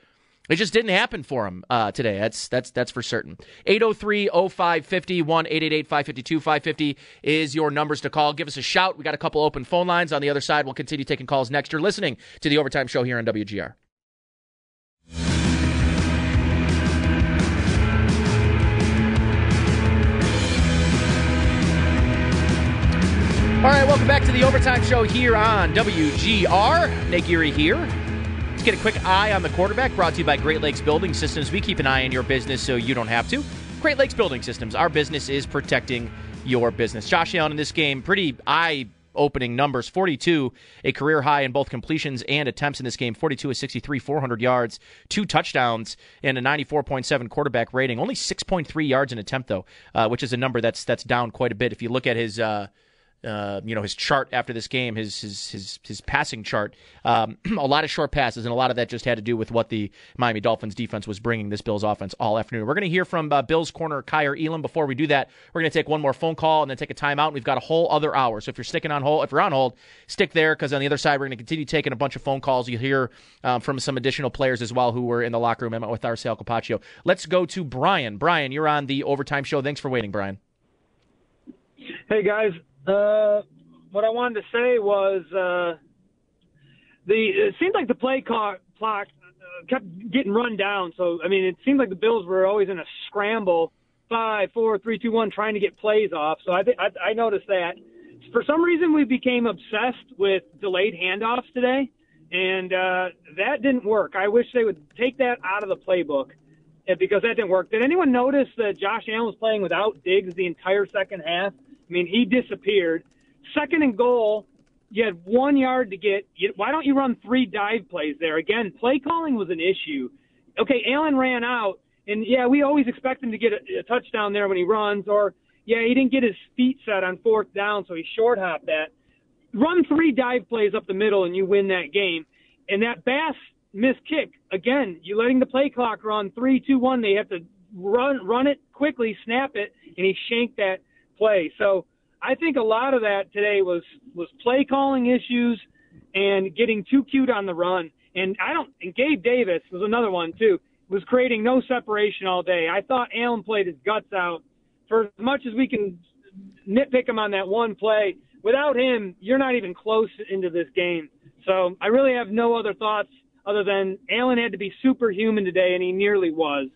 it just didn't happen for them uh, today. That's that's that's for certain. 803-0550, 1-888-552-550 is your numbers to call. Give us a shout. We got a couple open phone lines on the other side. We'll continue taking calls next. You're listening to the Overtime Show here on WGR. All right, welcome back to the Overtime Show here on WGR. Nate Geracie here. Let's get a quick eye on the quarterback brought to you by Great Lakes Building Systems. We keep an eye on your business so you don't have to. Great Lakes Building Systems, our business is protecting your business. Josh Allen in this game, pretty eye opening numbers 42, a career high in both completions and attempts in this game 42 of 63, 400 yards, two touchdowns, and a 94.7 quarterback rating. Only 6.3 yards an attempt, though, uh, which is a number that's that's down quite a bit. If you look at his. Uh, uh, you know his chart after this game, his his his his passing chart. Um, a lot of short passes, and a lot of that just had to do with what the Miami Dolphins defense was bringing this Bills offense all afternoon. We're going to hear from uh, Bills corner Kaiir Elam. Before we do that, we're going to take one more phone call and then take a timeout. And we've got a whole other hour. So if you're sticking on hold, if you're on hold, stick there because on the other side we're going to continue taking a bunch of phone calls. You'll hear um, from some additional players as well who were in the locker room. With Arcel Capaccio. Let's go to Brian. Brian, you're on the overtime show. Thanks for waiting, Brian. Hey guys, uh, what I wanted to say was uh, the it seemed like the play clock, uh, kept getting run down. So I mean, it seemed like the Bills were always in a scramble, five, four, three, two, one, trying to get plays off. So I think I, noticed that. For some reason, we became obsessed with delayed handoffs today, and uh, that didn't work. I wish they would take that out of the playbook uh, because that didn't work. Did anyone notice that Josh Allen was playing without Diggs the entire second half? I mean, he disappeared. Second and goal, you had one yard to get. You, why don't you run three dive plays there? Again, play calling was an issue. Okay, Allen ran out, and yeah, we always expect him to get a, a touchdown there when he runs, or yeah, he didn't get his feet set on fourth down, so he short hopped that. Run three dive plays up the middle, and you win that game. And that Bass missed kick again. You're letting the play clock run three, two, one. They have to run run it quickly, snap it, and he shanked that play. So I think a lot of that today was was play calling issues and getting too cute on the run. And I don't. And Gabe Davis was another one too. Was creating no separation all day. I thought Allen played his guts out. For as much as we can nitpick him on that one play, without him, you're not even close into this game. So I really have no other thoughts other than Allen had to be superhuman today, and he nearly was.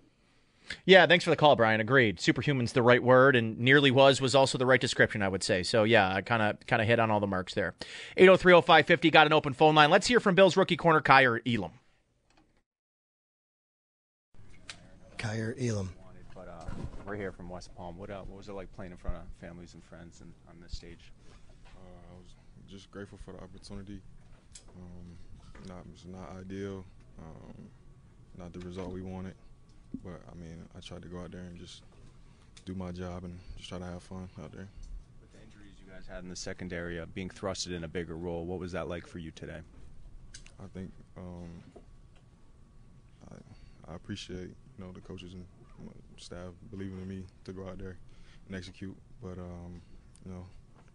Yeah, thanks for the call, Brian. Agreed. Superhuman's the right word, and nearly was was also the right description, I would say. So yeah, I kind of kind of hit on all the marks there. 8030550 got an open phone line. Let's hear from Bills rookie corner Kaiir Elam. Kaiir Elam. But uh, we're here from West Palm. What uh, what was it like playing in front of families and friends and on this stage? Uh, I was just grateful for the opportunity. Um, not it's not ideal, um, not the result we wanted, but I mean I tried to go out there and just do my job and just try to have fun out there. With the injuries you guys had in the secondary, uh, being thrusted in a bigger role, what was that like for you today? I think um, I, I appreciate you know the coaches and staff believing in me to go out there and execute. But um, you know,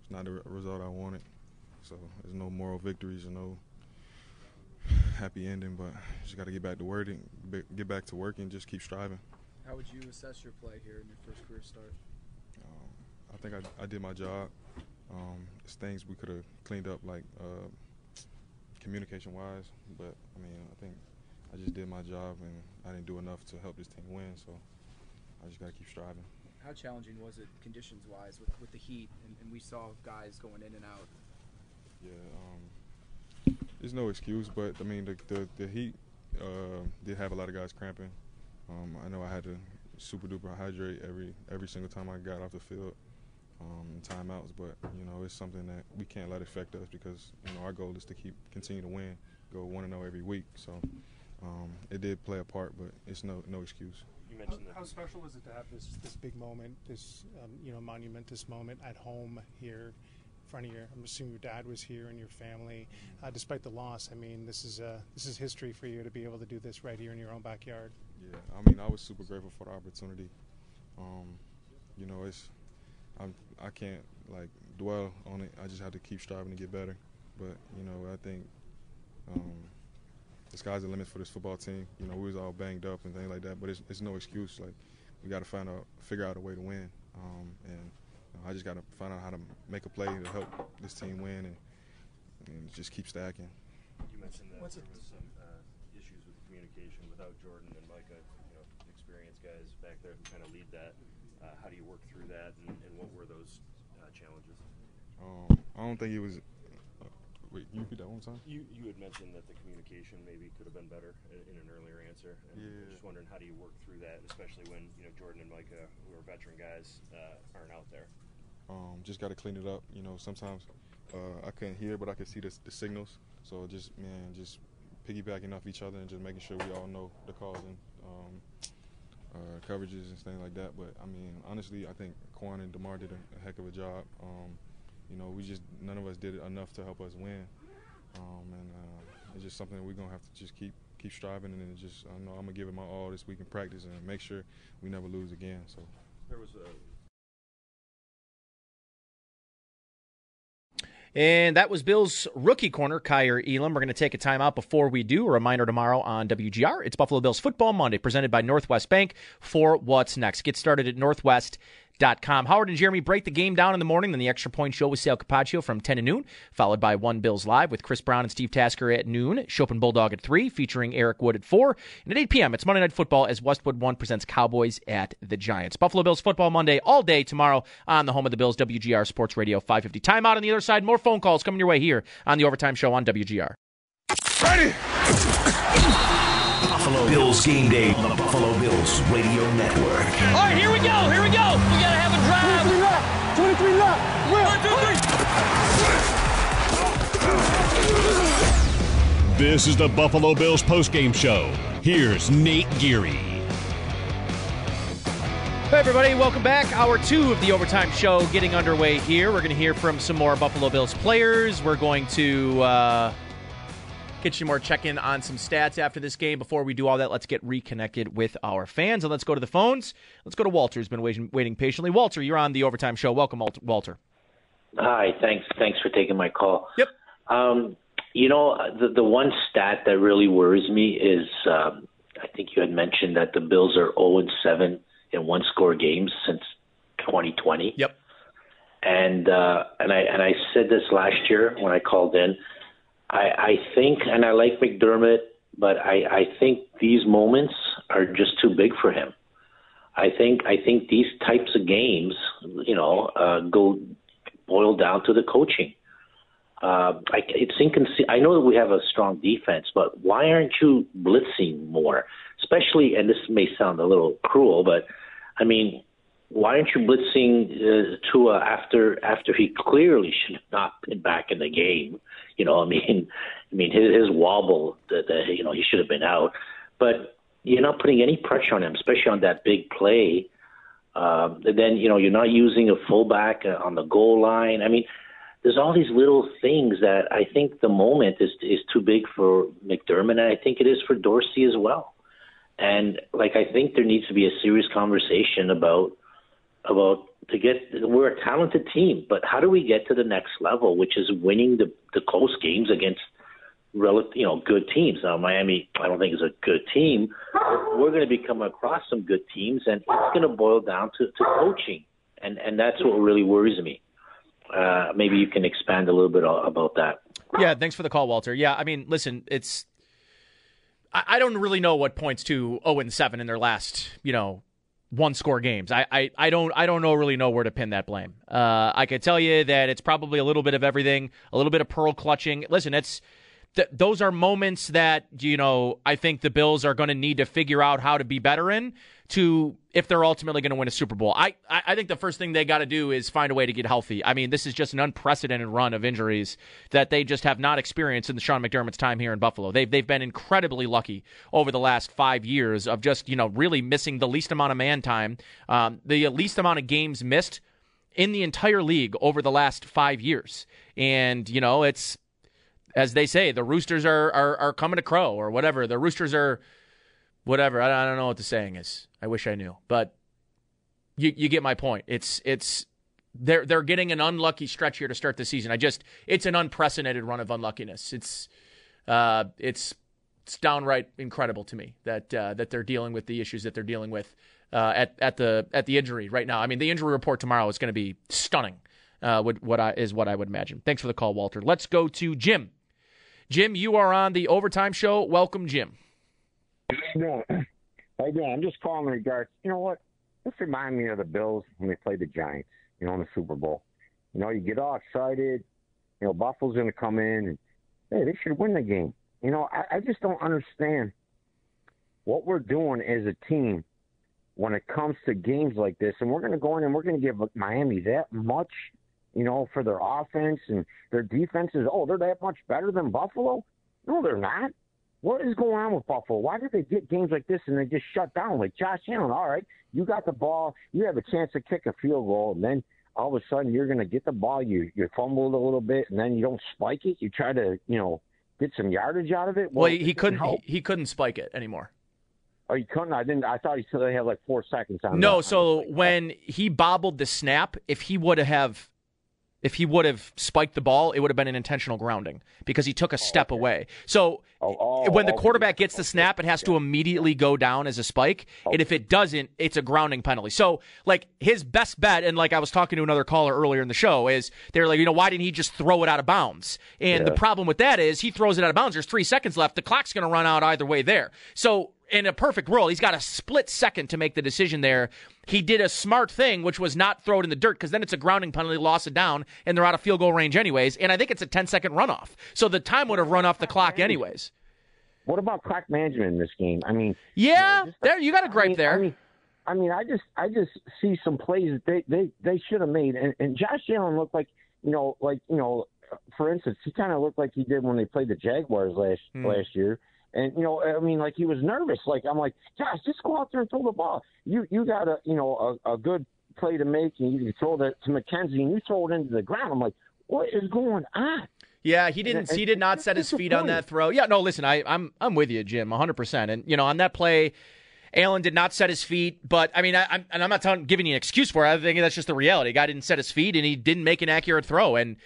it's not the result I wanted. So there's no moral victories and no happy ending. But just got to get back to work, get back to work, and just keep striving. How would you assess your play here in your first career start? Um, I think I, I, did my job. Um, it's things we could have cleaned up, like uh, communication-wise. But I mean, I think I just did my job, and I didn't do enough to help this team win. So I just got to keep striving. How challenging was it, conditions-wise, with, with the heat, and, and we saw guys going in and out? Yeah, um, there's no excuse, but I mean the the, the heat uh, did have a lot of guys cramping. Um, I know I had to super duper hydrate every every single time I got off the field um, in timeouts, but you know it's something that we can't let affect us because you know our goal is to keep continue to win, go one and zero every week. So um, it did play a part, but it's no no excuse. You mentioned how, how special was it to have this this big moment, this um, you know monumentous moment at home here front of your. I'm assuming your dad was here and your family. Uh, despite the loss, I mean, this is uh, this is history for you to be able to do this right here in your own backyard. Yeah, I mean, I was super grateful for the opportunity. Um, you know, it's I'm I can't like dwell on it. I just have to keep striving to get better. But you know, I think um, the sky's the limit for this football team. You know, we was all banged up and things like that, but it's, it's no excuse. Like we got to find out, figure out a way to win. Um, and I just got to find out how to make a play to help this team win and, and just keep stacking. You mentioned that What's there was some uh, issues with communication without Jordan and Micah, you know, experienced guys back there who kind of lead that. Uh, how do you work through that, and, and what were those uh, challenges? Um, I don't think it was. Uh, wait, you repeat that one time? You you had mentioned that the communication maybe could have been better in, in an earlier answer. And yeah. Just wondering how do you work through that, especially when you know Jordan and Micah, who are veteran guys, uh, aren't out there. Um, just got to clean it up. You know, sometimes uh, I couldn't hear, but I could see the, the, signals. So just man, just piggybacking off each other and just making sure we all know the calls and um, uh, coverages and things like that. But I mean, honestly, I think Quan and Demar did a, a heck of a job. Um, you know, we just none of us did enough to help us win, um, and uh, it's just something that we're gonna have to just keep keep striving and then just I know I'm gonna give it my all this week in practice and make sure we never lose again. So there was a And that was Bill's rookie corner, Kaiir Elam. We're going to take a timeout before we do. A reminder tomorrow on WGR. It's Buffalo Bills Football Monday, presented by Northwest Bank for what's next. Get started at Northwest Com. Howard and Jeremy break the game down in the morning, then the extra point show with Sal Capaccio from 10 to noon, followed by One Bills Live with Chris Brown and Steve Tasker at noon, Schopp and Bulldog at 3, featuring Eric Wood at 4. And at 8 p.m., it's Monday Night Football as Westwood One presents Cowboys at the Giants. Buffalo Bills Football Monday all day tomorrow on the home of the Bills, WGR Sports Radio 550. Timeout on the other side. More phone calls coming your way here on the Overtime Show on WGR. Ready! Buffalo Bills game day on the Buffalo Bills Radio Network. All right, here we go. Here we go. We got to have a drive. 23 left. 23 left. One, two, three. This is the Buffalo Bills postgame show. Here's Nate Geracie. Hey, everybody, welcome back. Hour two of the Overtime Show getting underway here. We're going to hear from some more Buffalo Bills players. We're going to uh, Get you more check in on some stats after this game. Before we do all that, let's get reconnected with our fans and let's go to the phones. Let's go to Walter, who's been waiting, waiting patiently. Walter, you're on the Overtime Show. Welcome, Walter. Hi, thanks. Thanks for taking my call. Yep. Um, you know, the the one stat that really worries me is um, I think you had mentioned that the Bills are 0 and 7 in one score games since 2020. Yep. And uh, and I and I said this last year when I called in. I, I think, and I like McDermott, but I, I think these moments are just too big for him. I think I think these types of games, you know, uh, go boil down to the coaching. Uh, I, it's inconce- I know that we have a strong defense, but why aren't you blitzing more? Especially, and this may sound a little cruel, but I mean, why aren't you blitzing uh, Tua after after he clearly should have not been back in the game? You know, I mean, I mean his, his wobble that that you know he should have been out, but you're not putting any pressure on him, especially on that big play. Um, and then you know you're not using a fullback uh, on the goal line. I mean, there's all these little things that I think the moment is is too big for McDermott, and I think it is for Dorsey as well. And like I think there needs to be a serious conversation about about to get we're a talented team, but how do we get to the next level, which is winning the the close games against relative, you know, good teams. Now Miami, I don't think is a good team. We're going to be coming across some good teams, and it's going to boil down to, to coaching, and and that's what really worries me. Uh, maybe you can expand a little bit about that. Yeah, thanks for the call, Walter. Yeah, I mean, listen, it's I, I don't really know what points to 0 and 7 in their last, you know, one score games. I, I, I don't I don't know really know where to pin that blame. Uh, I could tell you that it's probably a little bit of everything, a little bit of pearl clutching. Listen, it's th- those are moments that you know I think the Bills are going to need to figure out how to be better in to if they're ultimately going to win a Super Bowl. I I think the first thing they got to do is find a way to get healthy. I mean, this is just an unprecedented run of injuries that they just have not experienced in the Sean McDermott's time here in Buffalo. They've they've been incredibly lucky over the last five years of just you know really missing the least amount of man time, um, the least amount of games missed in the entire league over the last five years. And you know, it's as they say, the Roosters are are, are coming to crow or whatever. The Roosters are whatever. I, I don't know what the saying is. I wish I knew, but you you get my point. It's it's they're they're getting an unlucky stretch here to start the season. I just it's an unprecedented run of unluckiness. It's uh it's it's downright incredible to me that uh, that they're dealing with the issues that they're dealing with uh, at at the at the injury right now. I mean, the injury report tomorrow is going to be stunning. Uh, what, what I is what I would imagine. Thanks for the call, Walter. Let's go to Jim. Jim, you are on the overtime show. Welcome, Jim. How you doing? I'm just calling in regards. You know what? This reminds me of the Bills when they played the Giants. You know, in the Super Bowl. You know, you get all excited. You know, Buffalo's going to come in and hey, they should win the game. You know, I, I just don't understand what we're doing as a team when it comes to games like this. And we're going to go in and we're going to give Miami that much, you know, for their offense and their defense is, oh, they're that much better than Buffalo? No, they're not. What is going on with Buffalo? Why did they get games like this and they just shut down? Like Josh Allen, all right, you got the ball, you have a chance to kick a field goal, and then all of a sudden you're going to get the ball, you you fumbled a little bit, and then you don't spike it. You try to, you know, get some yardage out of it. Well, well he, he couldn't. He, he, couldn't spike it anymore. Oh, you couldn't. I didn't. I thought he said they had like four seconds on. No, so when he bobbled the snap, if he would have if he would have spiked the ball, it would have been an intentional grounding because he took a oh, step oh, okay. away. So oh, oh, when the oh, quarterback gets the snap, it has to immediately go down as a spike. And if it doesn't, it's a grounding penalty. So, like, his best bet, and like I was talking to another caller earlier in the show, is they're like, you know, why didn't he just throw it out of bounds? And yeah. the problem with that is he throws it out of bounds. There's three seconds left. The clock's going to run out either way there. So in a perfect world, he's got a split second to make the decision there. He did a smart thing, which was not throw it in the dirt, because then it's a grounding penalty, loss it down, and they're out of field goal range anyways. And I think it's a 10 second runoff. So the time would have run off the clock anyways. What about clock management in this game? I mean, yeah, you know, there you got a gripe I mean, there. I mean, I mean, I just, I just see some plays that they, they, they should have made, and, and Josh Allen looked like, you know, like you know, for instance, he kind of looked like he did when they played the Jaguars last mm. last year and you know, I mean, like he was nervous. Like I'm like, Josh, just go out there and throw the ball. You you got a you know a, a good play to make, and you can throw that to McKenzie, and you throw it into the ground. I'm like, what is going on? Yeah, he didn't. He did not set his feet on that throw. Yeah, no, listen, I, I'm I'm with you, Jim, 100. percent And you know, on that play, Allen did not set his feet. But I mean, I, am and I'm not telling, giving you an excuse for it. I think that's just the reality. The guy didn't set his feet, and he didn't make an accurate throw. And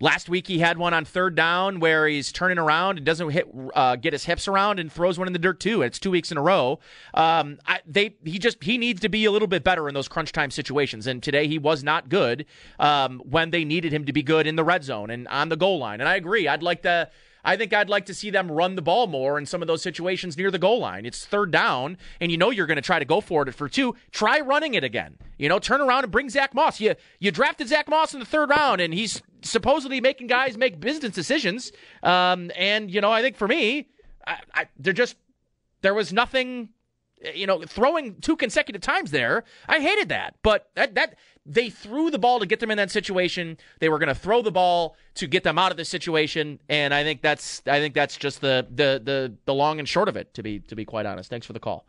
Last week he had one on third down where he's turning around and doesn't hit, uh, get his hips around and throws one in the dirt too. It's two weeks in a row. Um, I, they he just he needs to be a little bit better in those crunch time situations. And today he was not good um, when they needed him to be good in the red zone and on the goal line. And I agree. I'd like to I think I'd like to see them run the ball more in some of those situations near the goal line. It's third down, and you know you're going to try to go for it for two. Try running it again. You know, turn around and bring Zach Moss. You you drafted Zach Moss in the third round, and he's supposedly making guys make business decisions. Um, and you know, I think for me, I, I, they're just there was nothing you know, throwing two consecutive times there. I hated that. But that that they threw the ball to get them in that situation. They were going to throw the ball to get them out of this situation, and I think that's I think that's just the the the the long and short of it. To be to be quite honest. Thanks for the call.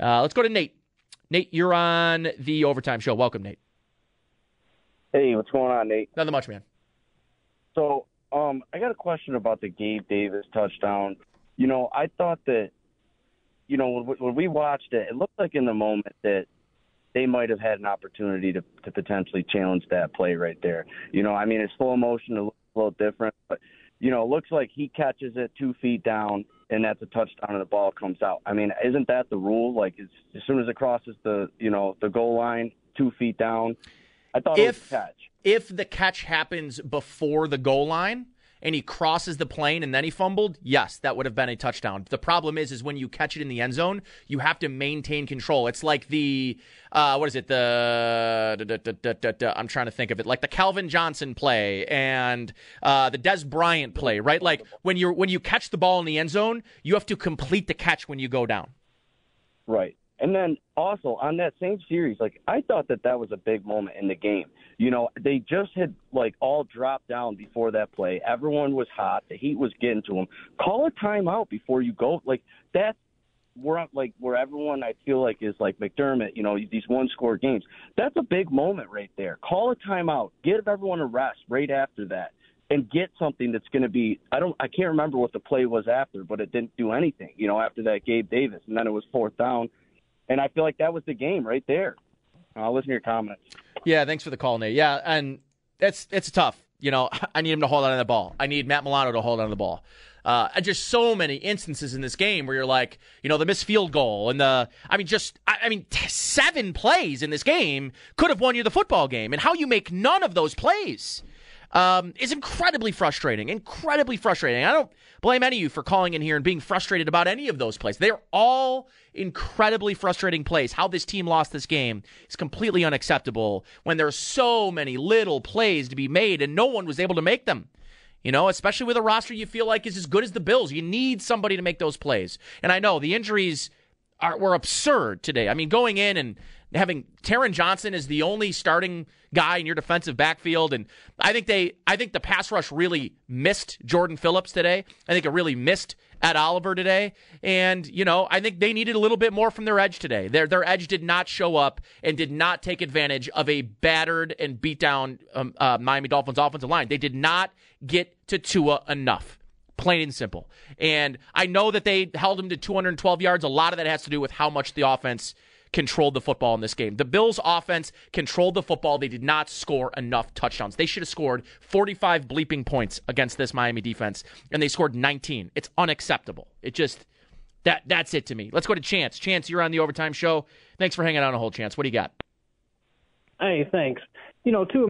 Uh, let's go to Nate. Nate, you're on the overtime show. Welcome, Nate. Hey, what's going on, Nate? Nothing much, man. So, um, I got a question about the Gabe Davis touchdown. You know, I thought that you know, when, when we watched it, it looked like in the moment that they might have had an opportunity to, to potentially challenge that play right there. You know, I mean, it's slow motion, it looks a little different, but you know, it looks like he catches it two feet down, and that's a touchdown, and the ball comes out. I mean, isn't that the rule? Like, as, as soon as it crosses the, you know, the goal line, two feet down. I thought it was a catch. If the catch happens before the goal line and he crosses the plane and then he fumbled, yes, that would have been a touchdown. The problem is, is when you catch it in the end zone, you have to maintain control. It's like the uh, what is it? The da, da, da, I'm trying to think of it, like the Calvin Johnson play and uh, the Dez Bryant play, right? Like when you when you catch the ball in the end zone, you have to complete the catch when you go down. Right. And then also on that same series, like I thought that that was a big moment in the game. You know, they just had like all dropped down before that play. Everyone was hot. The heat was getting to them. Call a timeout before you go. Like that's where like where everyone I feel like is like McDermott. You know, these one score games. That's a big moment right there. Call a timeout. Give everyone a rest right after that. And get something that's going to be. I don't. I can't remember what the play was after, but it didn't do anything. You know, after that, Gabe Davis, and then it was fourth down and I feel like that was the game right there. I'll listen to your comments. Yeah, thanks for the call, Nate. Yeah, and it's it's tough. You know, I need him to hold on to the ball. I need Matt Milano to hold on to the ball. Uh, just so many instances in this game where you're like, you know, the missed field goal and the, I mean, just, I, I mean, t- seven plays in this game could have won you the football game. And how you make none of those plays um, is incredibly frustrating. Incredibly frustrating. I don't blame any of you for calling in here and being frustrated about any of those plays. They're all incredibly frustrating plays. How this team lost this game is completely unacceptable when there are so many little plays to be made and no one was able to make them. You know, especially with a roster you feel like is as good as the Bills. You need somebody to make those plays. And I know the injuries are were absurd today. I mean, going in and having Taron Johnson as the only starting guy in your defensive backfield, and I think they, I think the pass rush really missed Jordan Phillips today. I think it really missed Ed Oliver today, and you know, I think they needed a little bit more from their edge today. Their their edge did not show up and did not take advantage of a battered and beat down um, uh, Miami Dolphins offensive line. They did not get to Tua enough plain and simple. And I know that they held him to 212 yards. A lot of that has to do with how much the offense controlled the football in this game. The Bills' offense controlled the football. They did not score enough touchdowns. They should have scored 45 bleeping points against this Miami defense, and they scored 19. It's unacceptable. It just that that's it to me. Let's go to Chance. Chance, you're on the overtime show. Thanks for hanging out a whole Chance. What do you got? Hey, thanks. You know, two.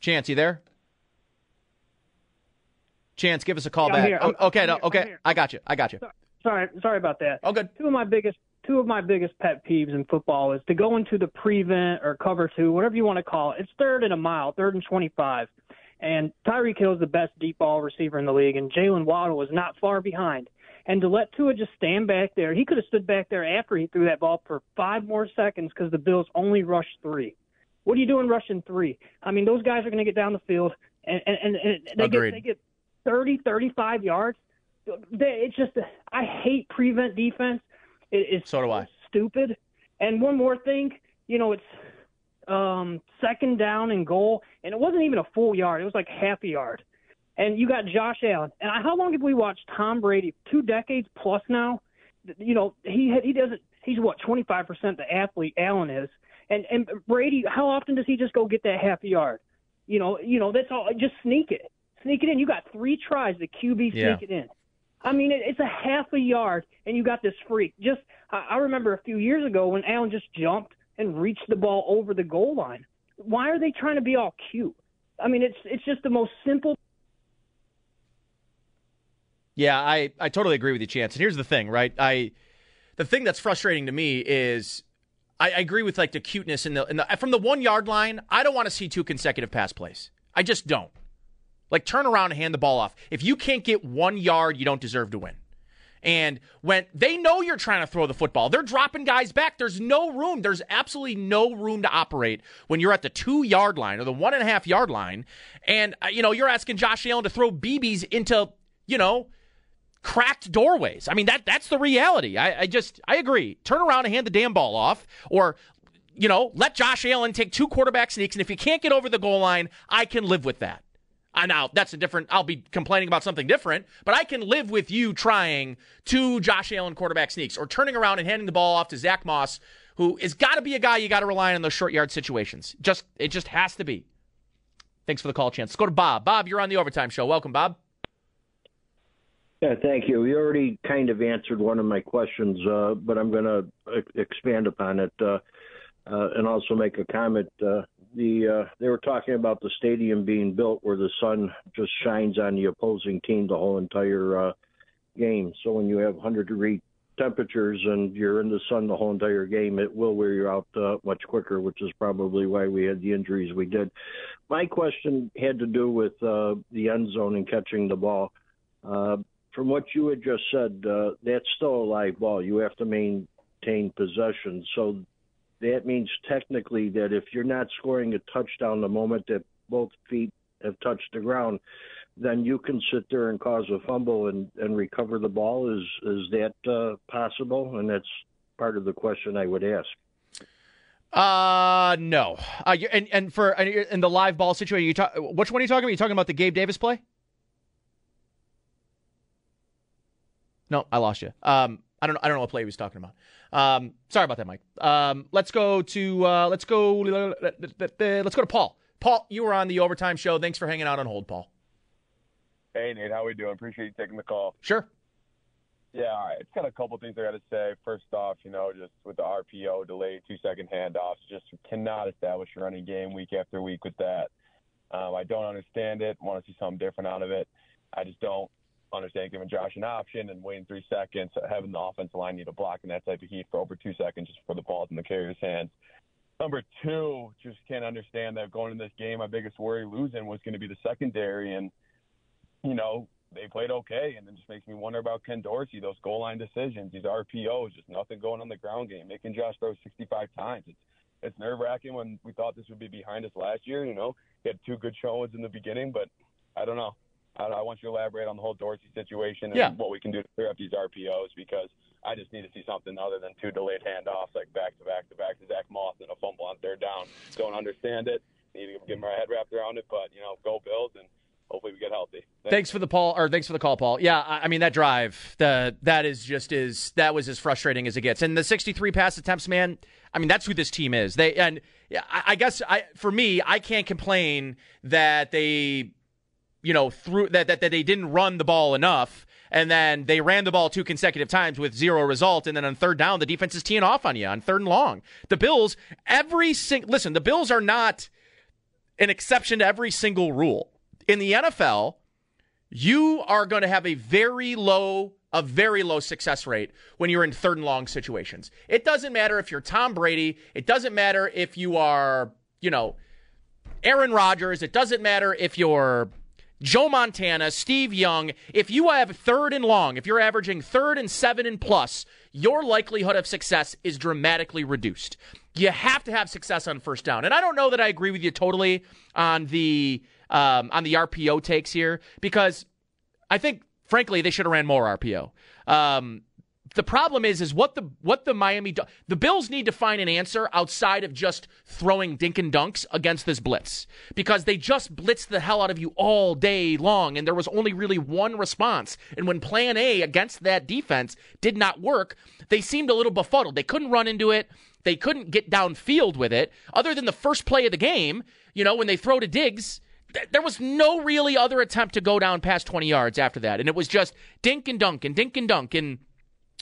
Chance, you there? Chance, give us a call Yeah, back. Oh, okay, no, okay. I got you. I got you. Sorry, sorry sorry about that. Oh, good. Two of my biggest two of my biggest pet peeves in football is to go into the prevent or cover two, whatever you want to call it. It's third and a mile, third and twenty-five, and Tyreek Hill is the best deep ball receiver in the league, and Jaylen Waddle is not far behind. And to let Tua just stand back there, he could have stood back there after he threw that ball for five more seconds because the Bills only rushed three. What are you doing rushing three? I mean, those guys are going to get down the field, and and, and, they Agreed. get they get 30, 35 yards. It's just I hate prevent defense. It is so do I. Stupid. And one more thing, you know, it's um, second down and goal, and it wasn't even a full yard. It was like half a yard. And you got Josh Allen. And I- how long have we watched Tom Brady? Two decades plus now. You know, he he doesn't. He's what twenty five percent the athlete Allen is. And and Brady, how often does he just go get that half a yard? You know, you know that's all. Just sneak it, sneak it in. You got three tries. The QB Yeah. sneak it in. I mean, it, it's a half a yard, and you got this freak. Just I, I remember a few years ago when Allen just jumped and reached the ball over the goal line. Why are they trying to be all cute? I mean, it's it's just the most simple. Yeah, I, I totally agree with you, Chance. And here's the thing, right? I the thing that's frustrating to me is I, agree with like the cuteness in the, in the from the one yard line. I don't want to see two consecutive pass plays. I just don't. Like turn around and hand the ball off. If you can't get one yard, you don't deserve to win. And when they know you're trying to throw the football, they're dropping guys back. There's no room. There's absolutely no room to operate when you're at the two yard line or the one and a half yard line. And, uh, you know, you're asking Josh Allen to throw BBs into, you know, cracked doorways. I mean, that that's the reality. I, I just, I agree. Turn around and hand the damn ball off or, you know, let Josh Allen take two quarterback sneaks. And if you can't get over the goal line, I can live with that. Uh, now that's a different. I'll be complaining about something different, but I can live with you trying two Josh Allen quarterback sneaks or turning around and handing the ball off to Zach Moss, who is got to be a guy you got to rely on in those short yard situations. Just it just has to be. Thanks for the call, chance. Let's go to Bob. Bob, you're on the overtime show. Welcome, Bob. Yeah, thank you. You already kind of answered one of my questions, uh, but I'm going to expand upon it uh, uh, and also make a comment. The uh, they were talking about the stadium being built where the sun just shines on the opposing team the whole entire uh, game. So when you have 100 degree temperatures and you're in the sun the whole entire game, it will wear you out uh, much quicker, which is probably why we had the injuries we did. My question had to do with uh, the end zone and catching the ball. Uh, from what you had just said, uh, that's still a live ball. You have to maintain possession. So that means technically that if you're not scoring a touchdown the moment that both feet have touched the ground, then you can sit there and cause a fumble and, and recover the ball. Is is that uh, possible? And that's part of the question I would ask. Uh no. Uh, and and for in the live ball situation, you talk. Which one are you talking about? You talking about the Gabe Davis play? No, I lost you. Um, I don't know. I don't know what play he was talking about. Um, sorry about that, Mike. Um, let's go to uh, let's go let's go to Paul. Paul, you were on the overtime show. Thanks for hanging out on hold, Paul. Hey Nate, how are we doing? Appreciate you taking the call. Sure. Yeah, all right. It's got a couple things I got to say. First off, you know, just with the RPO delayed two second handoffs, just cannot establish a running game week after week with that. Um, I don't understand it. Want to see something different out of it. I just don't understand giving Josh an option and waiting three seconds, having the offensive line need a block in that type of heat for over two seconds just for the ball's in the carrier's hands. Number two, just can't understand that going in this game, my biggest worry losing was going to be the secondary. And, you know, they played okay. And it just makes me wonder about Ken Dorsey, those goal line decisions, these RPOs, just nothing going on the ground game, making Josh throw 65 times. It's, it's nerve wracking when we thought this would be behind us last year. You know, he had two good showings in the beginning, but I don't know. I, I want you to elaborate on the whole Dorsey situation and yeah. what we can do to clear up these RPOs because I just need to see something other than two delayed handoffs like back to back to back to Zach Moss and a fumble on third down. Don't understand it. Need to get my head wrapped around it, but you know, go Bills and hopefully we get healthy. Thanks. thanks, for the Paul or thanks for the call, Paul. Yeah, I, I mean that drive, the that is just is that was as frustrating as it gets. And the 63 pass attempts, man. I mean that's who this team is. They and yeah, I, I guess I for me, I can't complain that they you know, through that, that, that they didn't run the ball enough. And then they ran the ball two consecutive times with zero result. And then on third down, the defense is teeing off on you on third and long. The Bills, every single, listen, the Bills are not an exception to every single rule. In the NFL, you are going to have a very low, a very low success rate when you're in third and long situations. It doesn't matter if you're Tom Brady. It doesn't matter if you are, you know, Aaron Rodgers. It doesn't matter if you're Joe Montana, Steve Young, if you have third and long, if you're averaging third and seven and plus, your likelihood of success is dramatically reduced. You have to have success on first down. And I don't know that I agree with you totally on the um, on the RPO takes here because I think, frankly, they should have ran more RPO. Um, the problem is, is what the what the Miami the Bills need to find an answer outside of just throwing dink and dunks against this blitz because they just blitzed the hell out of you all day long, and there was only really one response. And when Plan A against that defense did not work, they seemed a little befuddled. They couldn't run into it. They couldn't get downfield with it. Other than the first play of the game, you know, when they throw to Diggs, there was no really other attempt to go down past 20 yards after that. And it was just dink and dunk and dink and dunk. And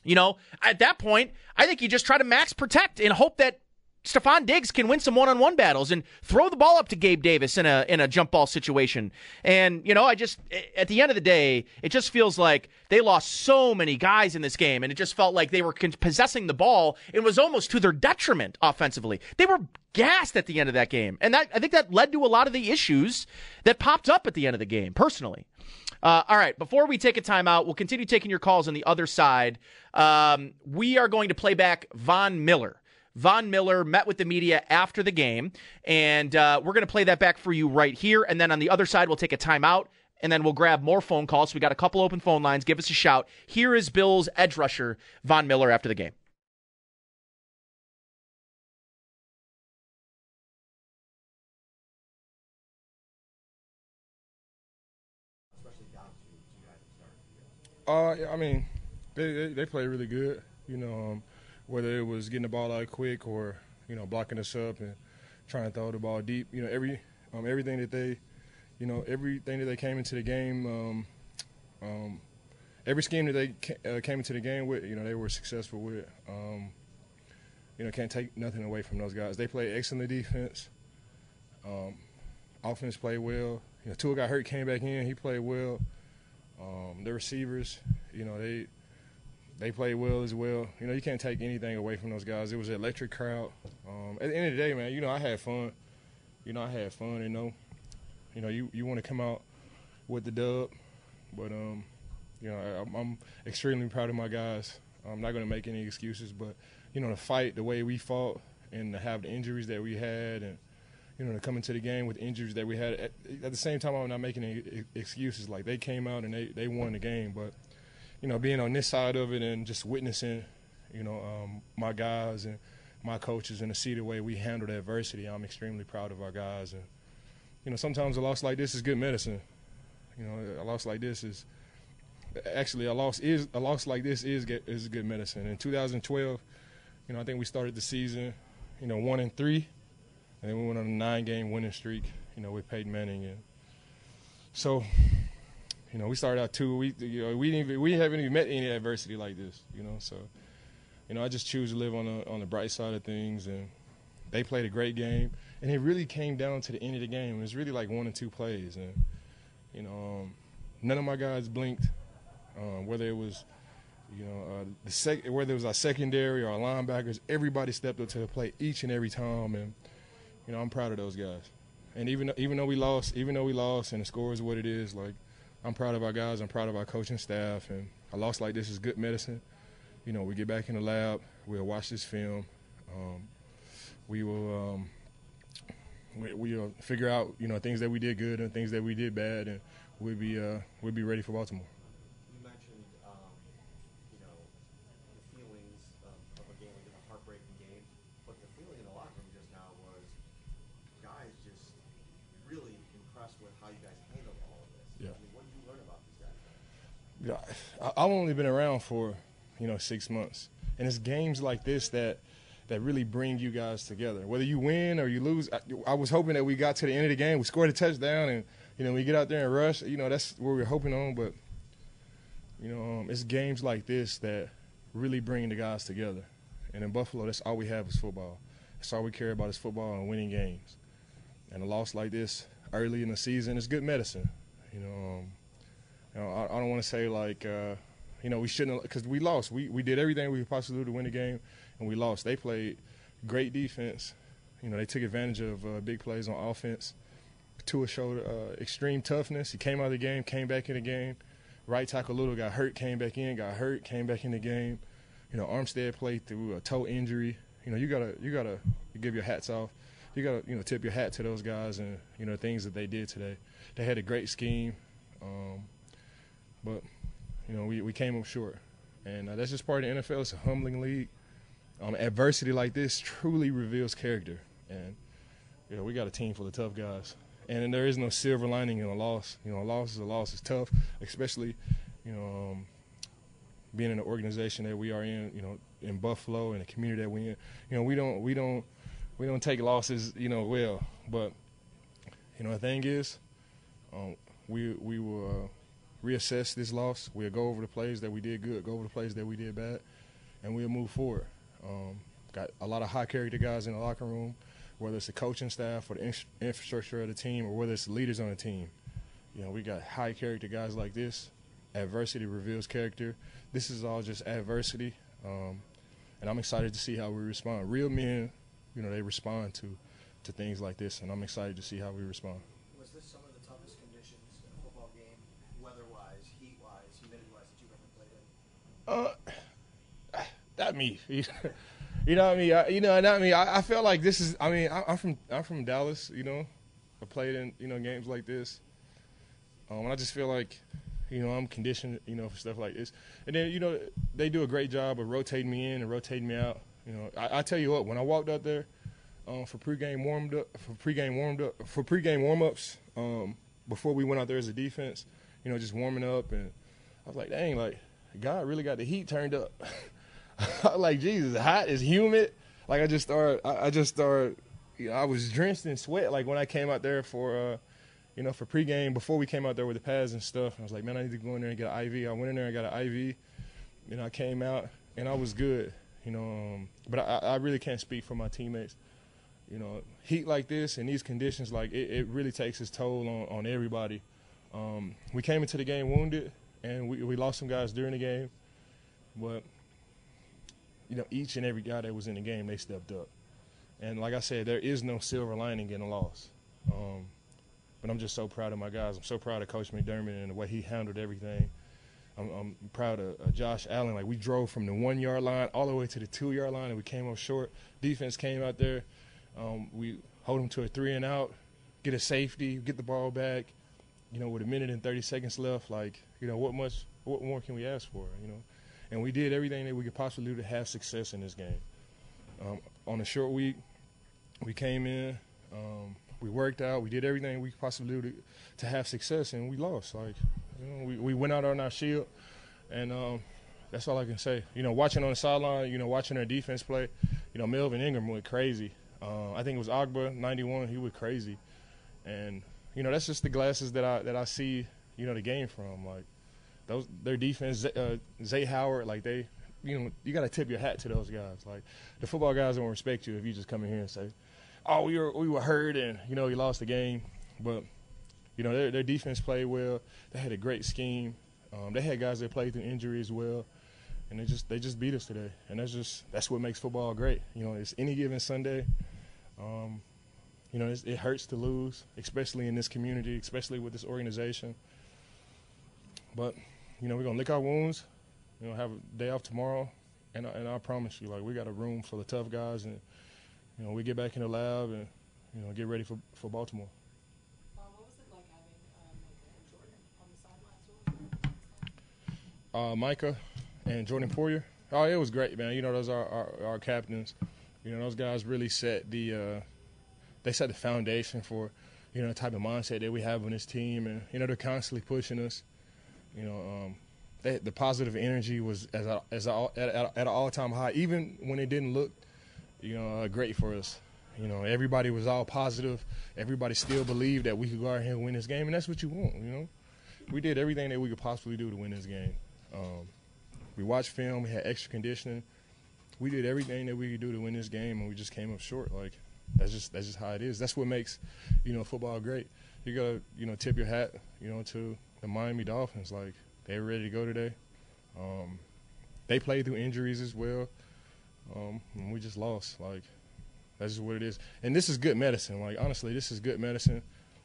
you know, at that point, I think you just try to max protect and hope that Stefon Diggs can win some one-on-one battles and throw the ball up to Gabe Davis in a in a jump ball situation. And you know, I just at the end of the day, it just feels like they lost so many guys in this game, and it just felt like they were possessing the ball. It was almost to their detriment offensively. They were gassed at the end of that game, and that I think that led to a lot of the issues that popped up at the end of the game. Personally. Uh, all right, before we take a timeout, we'll continue taking your calls on the other side. Um, we are going to play back Von Miller. Von Miller met with the media after the game, and uh, we're going to play that back for you right here. And then on the other side, we'll take a timeout, and then we'll grab more phone calls. So we got a couple open phone lines. Give us a shout. Here is Bills edge rusher Von Miller after the game. Uh, I mean, they, they, they play really good. You know, um, whether it was getting the ball out quick or you know blocking us up and trying to throw the ball deep. You know, every um, everything that they, you know, everything that they came into the game, um, um, every scheme that they ca- uh, came into the game with, you know, they were successful with. Um, you know, can't take nothing away from those guys. They play excellent defense. Um, offense played well. You know, Tua got hurt, came back in. He played well. Um, the receivers, you know, they they played well as well. You know, you can't take anything away from those guys. It was an electric crowd. Um, at the end of the day, man, you know, I had fun. You know, I had fun. You know, you know, you, you want to come out with the dub, but um, you know, I, I'm, extremely proud of my guys. I'm not going to make any excuses, but you know, to fight the way we fought and to have the injuries that we had, and you know, to come into the game with injuries that we had. At, at the same time, I'm not making any excuses. Like they came out and they they won the game, but you know, being on this side of it and just witnessing, you know, um, my guys and my coaches and to see the way we handled adversity, I'm extremely proud of our guys. And you know, sometimes a loss like this is good medicine. You know, a loss like this is actually a loss is a loss like this is get, is good medicine. In 2012, you know, I think we started the season, you know, one and three, and then we went on a nine-game winning streak, you know, with Peyton Manning, and so, you know, we started out two. We, you know, we didn't even, we haven't even met any adversity like this, you know. So, you know, I just choose to live on the on the bright side of things, and they played a great game, and it really came down to the end of the game. It was really like one or two plays, and you know, um, none of my guys blinked, um, whether it was you know, uh, the sec- whether it was our secondary or our linebackers, everybody stepped up to the plate each and every time, and you know, I'm proud of those guys. And even even though we lost, even though we lost, and the score is what it is, like I'm proud of our guys. I'm proud of our coaching staff, and a loss like this is good medicine. You know, we get back in the lab, we'll watch this film, um, we will um, we, we'll figure out you know things that we did good and things that we did bad, and we'll be uh, we'll be ready for Baltimore. You mentioned, um, you know, the feelings of, of a game, like a heartbreaking game, but the feeling in the locker room just now was guys just really impressed with how you guys handled all of this. Yeah. I mean, what did you learn about these guys? Yeah, I- I've only been around for you know six months, and it's games like this that that really bring you guys together. Whether you win or you lose, I, I was hoping that we got to the end of the game, we scored a touchdown, and you know we get out there and rush. You know that's what we're hoping on, but you know um, it's games like this that really bring the guys together. And in Buffalo, that's all we have is football. That's all we care about is football and winning games. And a loss like this early in the season is good medicine. You know. Um, know, I, I don't want to say like, uh, you know, we shouldn't because we lost. We we did everything we could possibly do to win the game, and we lost. They played great defense. You know, they took advantage of uh, big plays on offense. Tua showed uh, extreme toughness. He came out of the game, came back in the game. Right tackle Little got hurt, came back in, got hurt, came back in the game. You know, Armstead played through a toe injury. You know, you gotta you gotta give your hats off. You gotta you know tip your hat to those guys and you know things that they did today. They had a great scheme. Um, but you know we, we came up short, and uh, that's just part of the NFL. It's a humbling league. Um, adversity like this truly reveals character, and you know we got a team full of tough guys, and there is no silver lining in a loss. You know, a loss is a loss. It's tough, especially you know um, being in the organization that we are in. You know, in Buffalo and the community that we're in. You know, we don't we don't we don't take losses. You know, well, but you know the thing is, um, we we will. Uh, reassess this loss. We'll go over the plays that we did good, go over the plays that we did bad, and we'll move forward. Um, got a lot of high character guys in the locker room, whether it's the coaching staff or the in- infrastructure of the team, or whether it's the leaders on the team. You know, we got high character guys like this. Adversity reveals character. This is all just adversity, um, and I'm excited to see how we respond. Real men, you know, they respond to to things like this, and I'm excited to see how we respond. Was this some of the toughest conditions in a football game, weather-wise, heat-wise, humidity-wise, that you've ever played in? Uh, not me. you know what I mean? I, you know, not me. I, I felt like this is. I mean, I, I'm from I'm from Dallas. You know, I played in you know games like this. Um, and I just feel like, you know, I'm conditioned, you know, for stuff like this. And then you know they do a great job of rotating me in and rotating me out. You know, I, I tell you what, when I walked out there um, for pregame warmed up, for pregame warmed up, for pregame warm ups, um, before we went out there as a defense, you know, just warming up and I was like, dang, like God really got the heat turned up. Like, Jesus, hot, it's humid. Like I just started, I, I just started, you know, I was drenched in sweat. Like when I came out there for, uh, you know, for pregame before we came out there with the pads and stuff. I was like, man, I need to go in there and get an IV. I went in there and got an IV. You know, I came out and I was good. You know, um, but I, I really can't speak for my teammates. You know, heat like this and these conditions, like it, it really takes its toll on, on everybody. Um, we came into the game wounded, and we, we lost some guys during the game, but you know, each and every guy that was in the game, they stepped up. And like I said, there is no silver lining in a loss. Um, but I'm just so proud of my guys. I'm so proud of Coach McDermott and the way he handled everything. I'm, I'm proud of uh, Josh Allen. Like we drove from the one yard line all the way to the two yard line, and we came up short. Defense came out there. Um, we hold them to a three and out, get a safety, get the ball back. You know, with a minute and 30 seconds left, like you know, what much, what more can we ask for? You know, and we did everything that we could possibly do to have success in this game. Um, on a short week, we came in, um, we worked out, we did everything we could possibly do to, to have success, and we lost. Like, you know, we, we went out on our shield, and um, that's all I can say. You know, watching on the sideline, you know, watching our defense play, you know, Melvin Ingram went crazy. Uh, I think it was Ogbah, 91, he went crazy. And, you know, that's just the glasses that I that I see, you know, the game from. Like, those their defense, uh, Zay Howard, like they, you know, you got to tip your hat to those guys. Like the football guys don't respect you if you just come in here and say, "Oh, we were we were hurt and you know you lost the game," but you know their their defense played well. They had a great scheme. Um, they had guys that played through injury as well, and they just they just beat us today. And that's just that's what makes football great. You know, it's any given Sunday. Um, you know, it hurts to lose, especially in this community, especially with this organization. But you know, we're gonna lick our wounds. You know, have a day off tomorrow, and and I promise you, like we got a room full of tough guys, and you know, we get back in the lab and you know get ready for for Baltimore. Uh, what was it like having um, Jordan on the sidelines? Uh, Micah and Jordan Poyer. Oh, it was great, man. You know, those are our, our, our captains. You know, those guys really set the uh, they set the foundation for you know the type of mindset that we have on this team, and you know they're constantly pushing us. You know, um, they, the positive energy was as a, as a, at, at, at an all time high, even when it didn't look, you know, uh, great for us. You know, everybody was all positive. Everybody still believed that we could go out here and win this game, and that's what you want. You know, we did everything that we could possibly do to win this game. Um, we watched film. We had extra conditioning. We did everything that we could do to win this game, and we just came up short. Like that's just that's just how it is. That's what makes you know football great. You gotta you know tip your hat you know to the Miami Dolphins. Like they're ready to go today. Um, they played through injuries as well, um, and we just lost. Like that's just what it is. And this is good medicine. Like honestly, this is good medicine.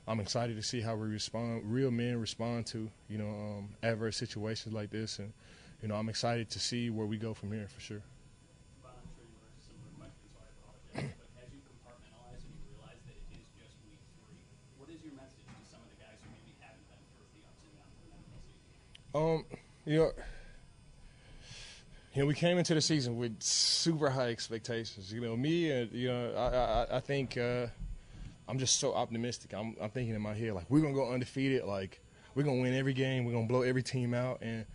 I'm excited to see how we respond. Real men respond to you know um, adverse situations like this, and you know I'm excited to see where we go from here for sure. Um, you know, you know, we came into the season with super high expectations. You know, me and you know, I I, I think uh, I'm just so optimistic. I'm I'm thinking in my head like we're gonna go undefeated. Like we're gonna win every game. We're gonna blow every team out. And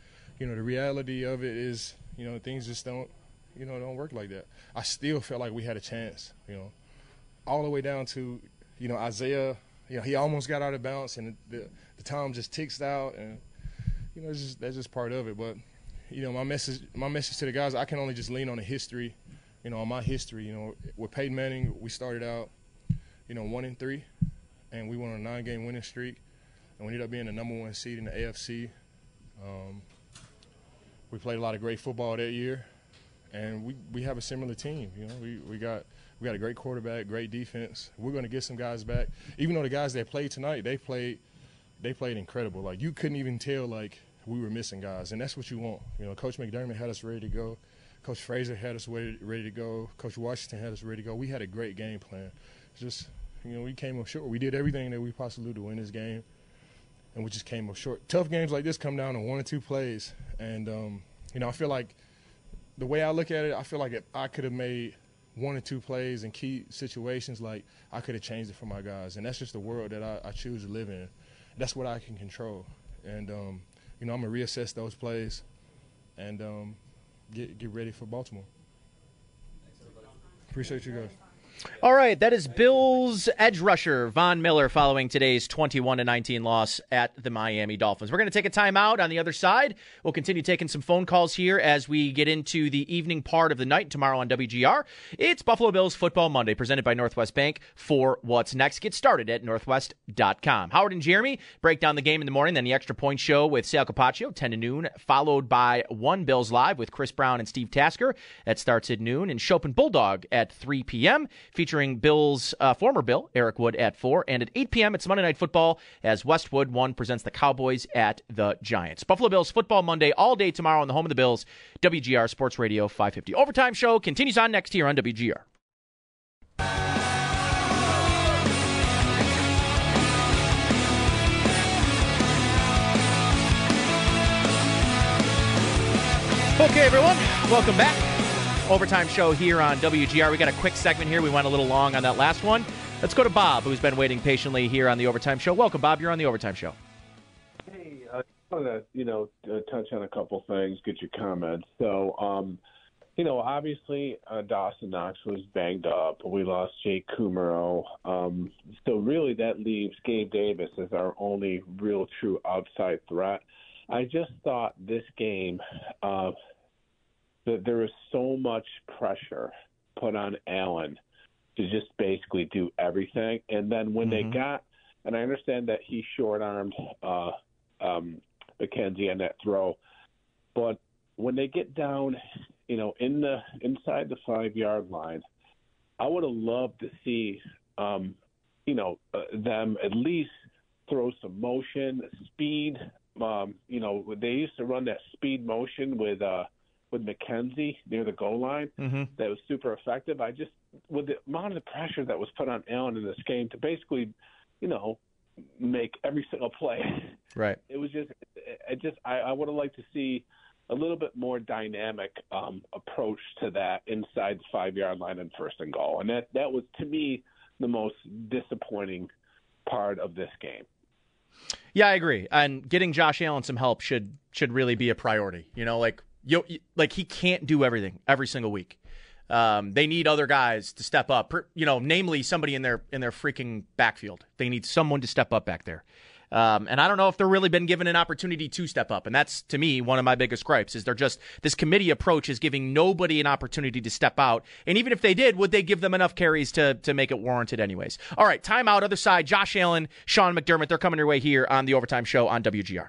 you know, the reality of it is, you know, things just don't, you know, don't work like that. I still felt like we had a chance. You know, all the way down to, you know, Isaiah. You know, he almost got out of bounds, and the the time just ticks out and you know, just, that's just part of it. But you know, my message, my message to the guys, I can only just lean on the history, you know, on my history. You know, with Peyton Manning, we started out, you know, one and three, and we went on a nine-game winning streak, and we ended up being the number one seed in the AFC. Um, we played a lot of great football that year, and we, we have a similar team. You know, we, we got we got a great quarterback, great defense. We're going to get some guys back, even though the guys that played tonight, they played – they played incredible. Like you couldn't even tell like we were missing guys, and that's what you want. You know, Coach McDermott had us ready to go. Coach Frazier had us ready, ready to go. Coach Washington had us ready to go. We had a great game plan. Just you know, we came up short. We did everything that we possibly do to win this game, and we just came up short. Tough games like this come down to one or two plays, and um, you know, I feel like the way I look at it, I feel like if I could have made one or two plays in key situations, like I could have changed it for my guys, and that's just the world that I, I choose to live in that's what I can control. And um, you know, I'm gonna reassess those plays and um, get get ready for Baltimore. Appreciate you guys. All right, that is Bills edge rusher Von Miller following today's 21 to 19 loss at the Miami Dolphins. We're going to take a timeout on the other side. We'll continue taking some phone calls here as we get into the evening part of the night tomorrow on WGR. It's Buffalo Bills Football Monday presented by Northwest Bank for what's next. Get started at northwest.com. Howard and Jeremy break down the game in the morning, then the extra point show with Sal Capaccio 10 to noon, followed by One Bills Live with Chris Brown and Steve Tasker. That starts at noon and Schopp and Bulldog at 3 p.m featuring Bill's uh, former Bill, Eric Wood, at 4. And at 8 p.m., it's Monday Night Football as Westwood 1 presents the Cowboys at the Giants. Buffalo Bills Football Monday all day tomorrow on the home of the Bills, WGR Sports Radio 550. Overtime show continues on next year on WGR. Okay, everyone, welcome back. Overtime show here on WGR. We got a quick segment here. We went a little long on that last one. Let's go to Bob, who's been waiting patiently here on the Overtime show. Welcome, Bob. You're on the Overtime show. Hey, I want to you know uh, touch on a couple things, get your comments. So, um, you know, obviously uh, Dawson Knox was banged up. We lost Jake Kumerow. Um, so really, that leaves Gabe Davis as our only real true outside threat. I just thought this game. Uh, that there was so much pressure put on Allen to just basically do everything. And then when Mm-hmm. they got, and I understand that he short armed uh, um, McKenzie on that throw, but when they get down, you know, in the inside the five yard line, I would have loved to see, um, you know, uh, them at least throw some motion, speed. Um, you know, they used to run that speed motion with. Uh, with McKenzie near the goal line Mm-hmm. that was super effective. I just with the amount of pressure that was put on Allen in this game to basically, you know, make every single play. Right. It was just, I just, I, I would have liked to see a little bit more dynamic um, approach to that inside the five yard line and first and goal, and that that was to me the most disappointing part of this game. Yeah, I agree. And getting Josh Allen some help should should really be a priority. You know, like you like he can't do everything every single week. Um, they need other guys to step up. You know, namely somebody in their in their freaking backfield. They need someone to step up back there. Um, and I don't know if they're really been given an opportunity to step up. And that's to me one of my biggest gripes is they're just this committee approach is giving nobody an opportunity to step out. And even if they did, would they give them enough carries to to make it warranted anyways? All right, timeout. Other side. Josh Allen, Sean McDermott. They're coming your way here on the Overtime Show on WGR.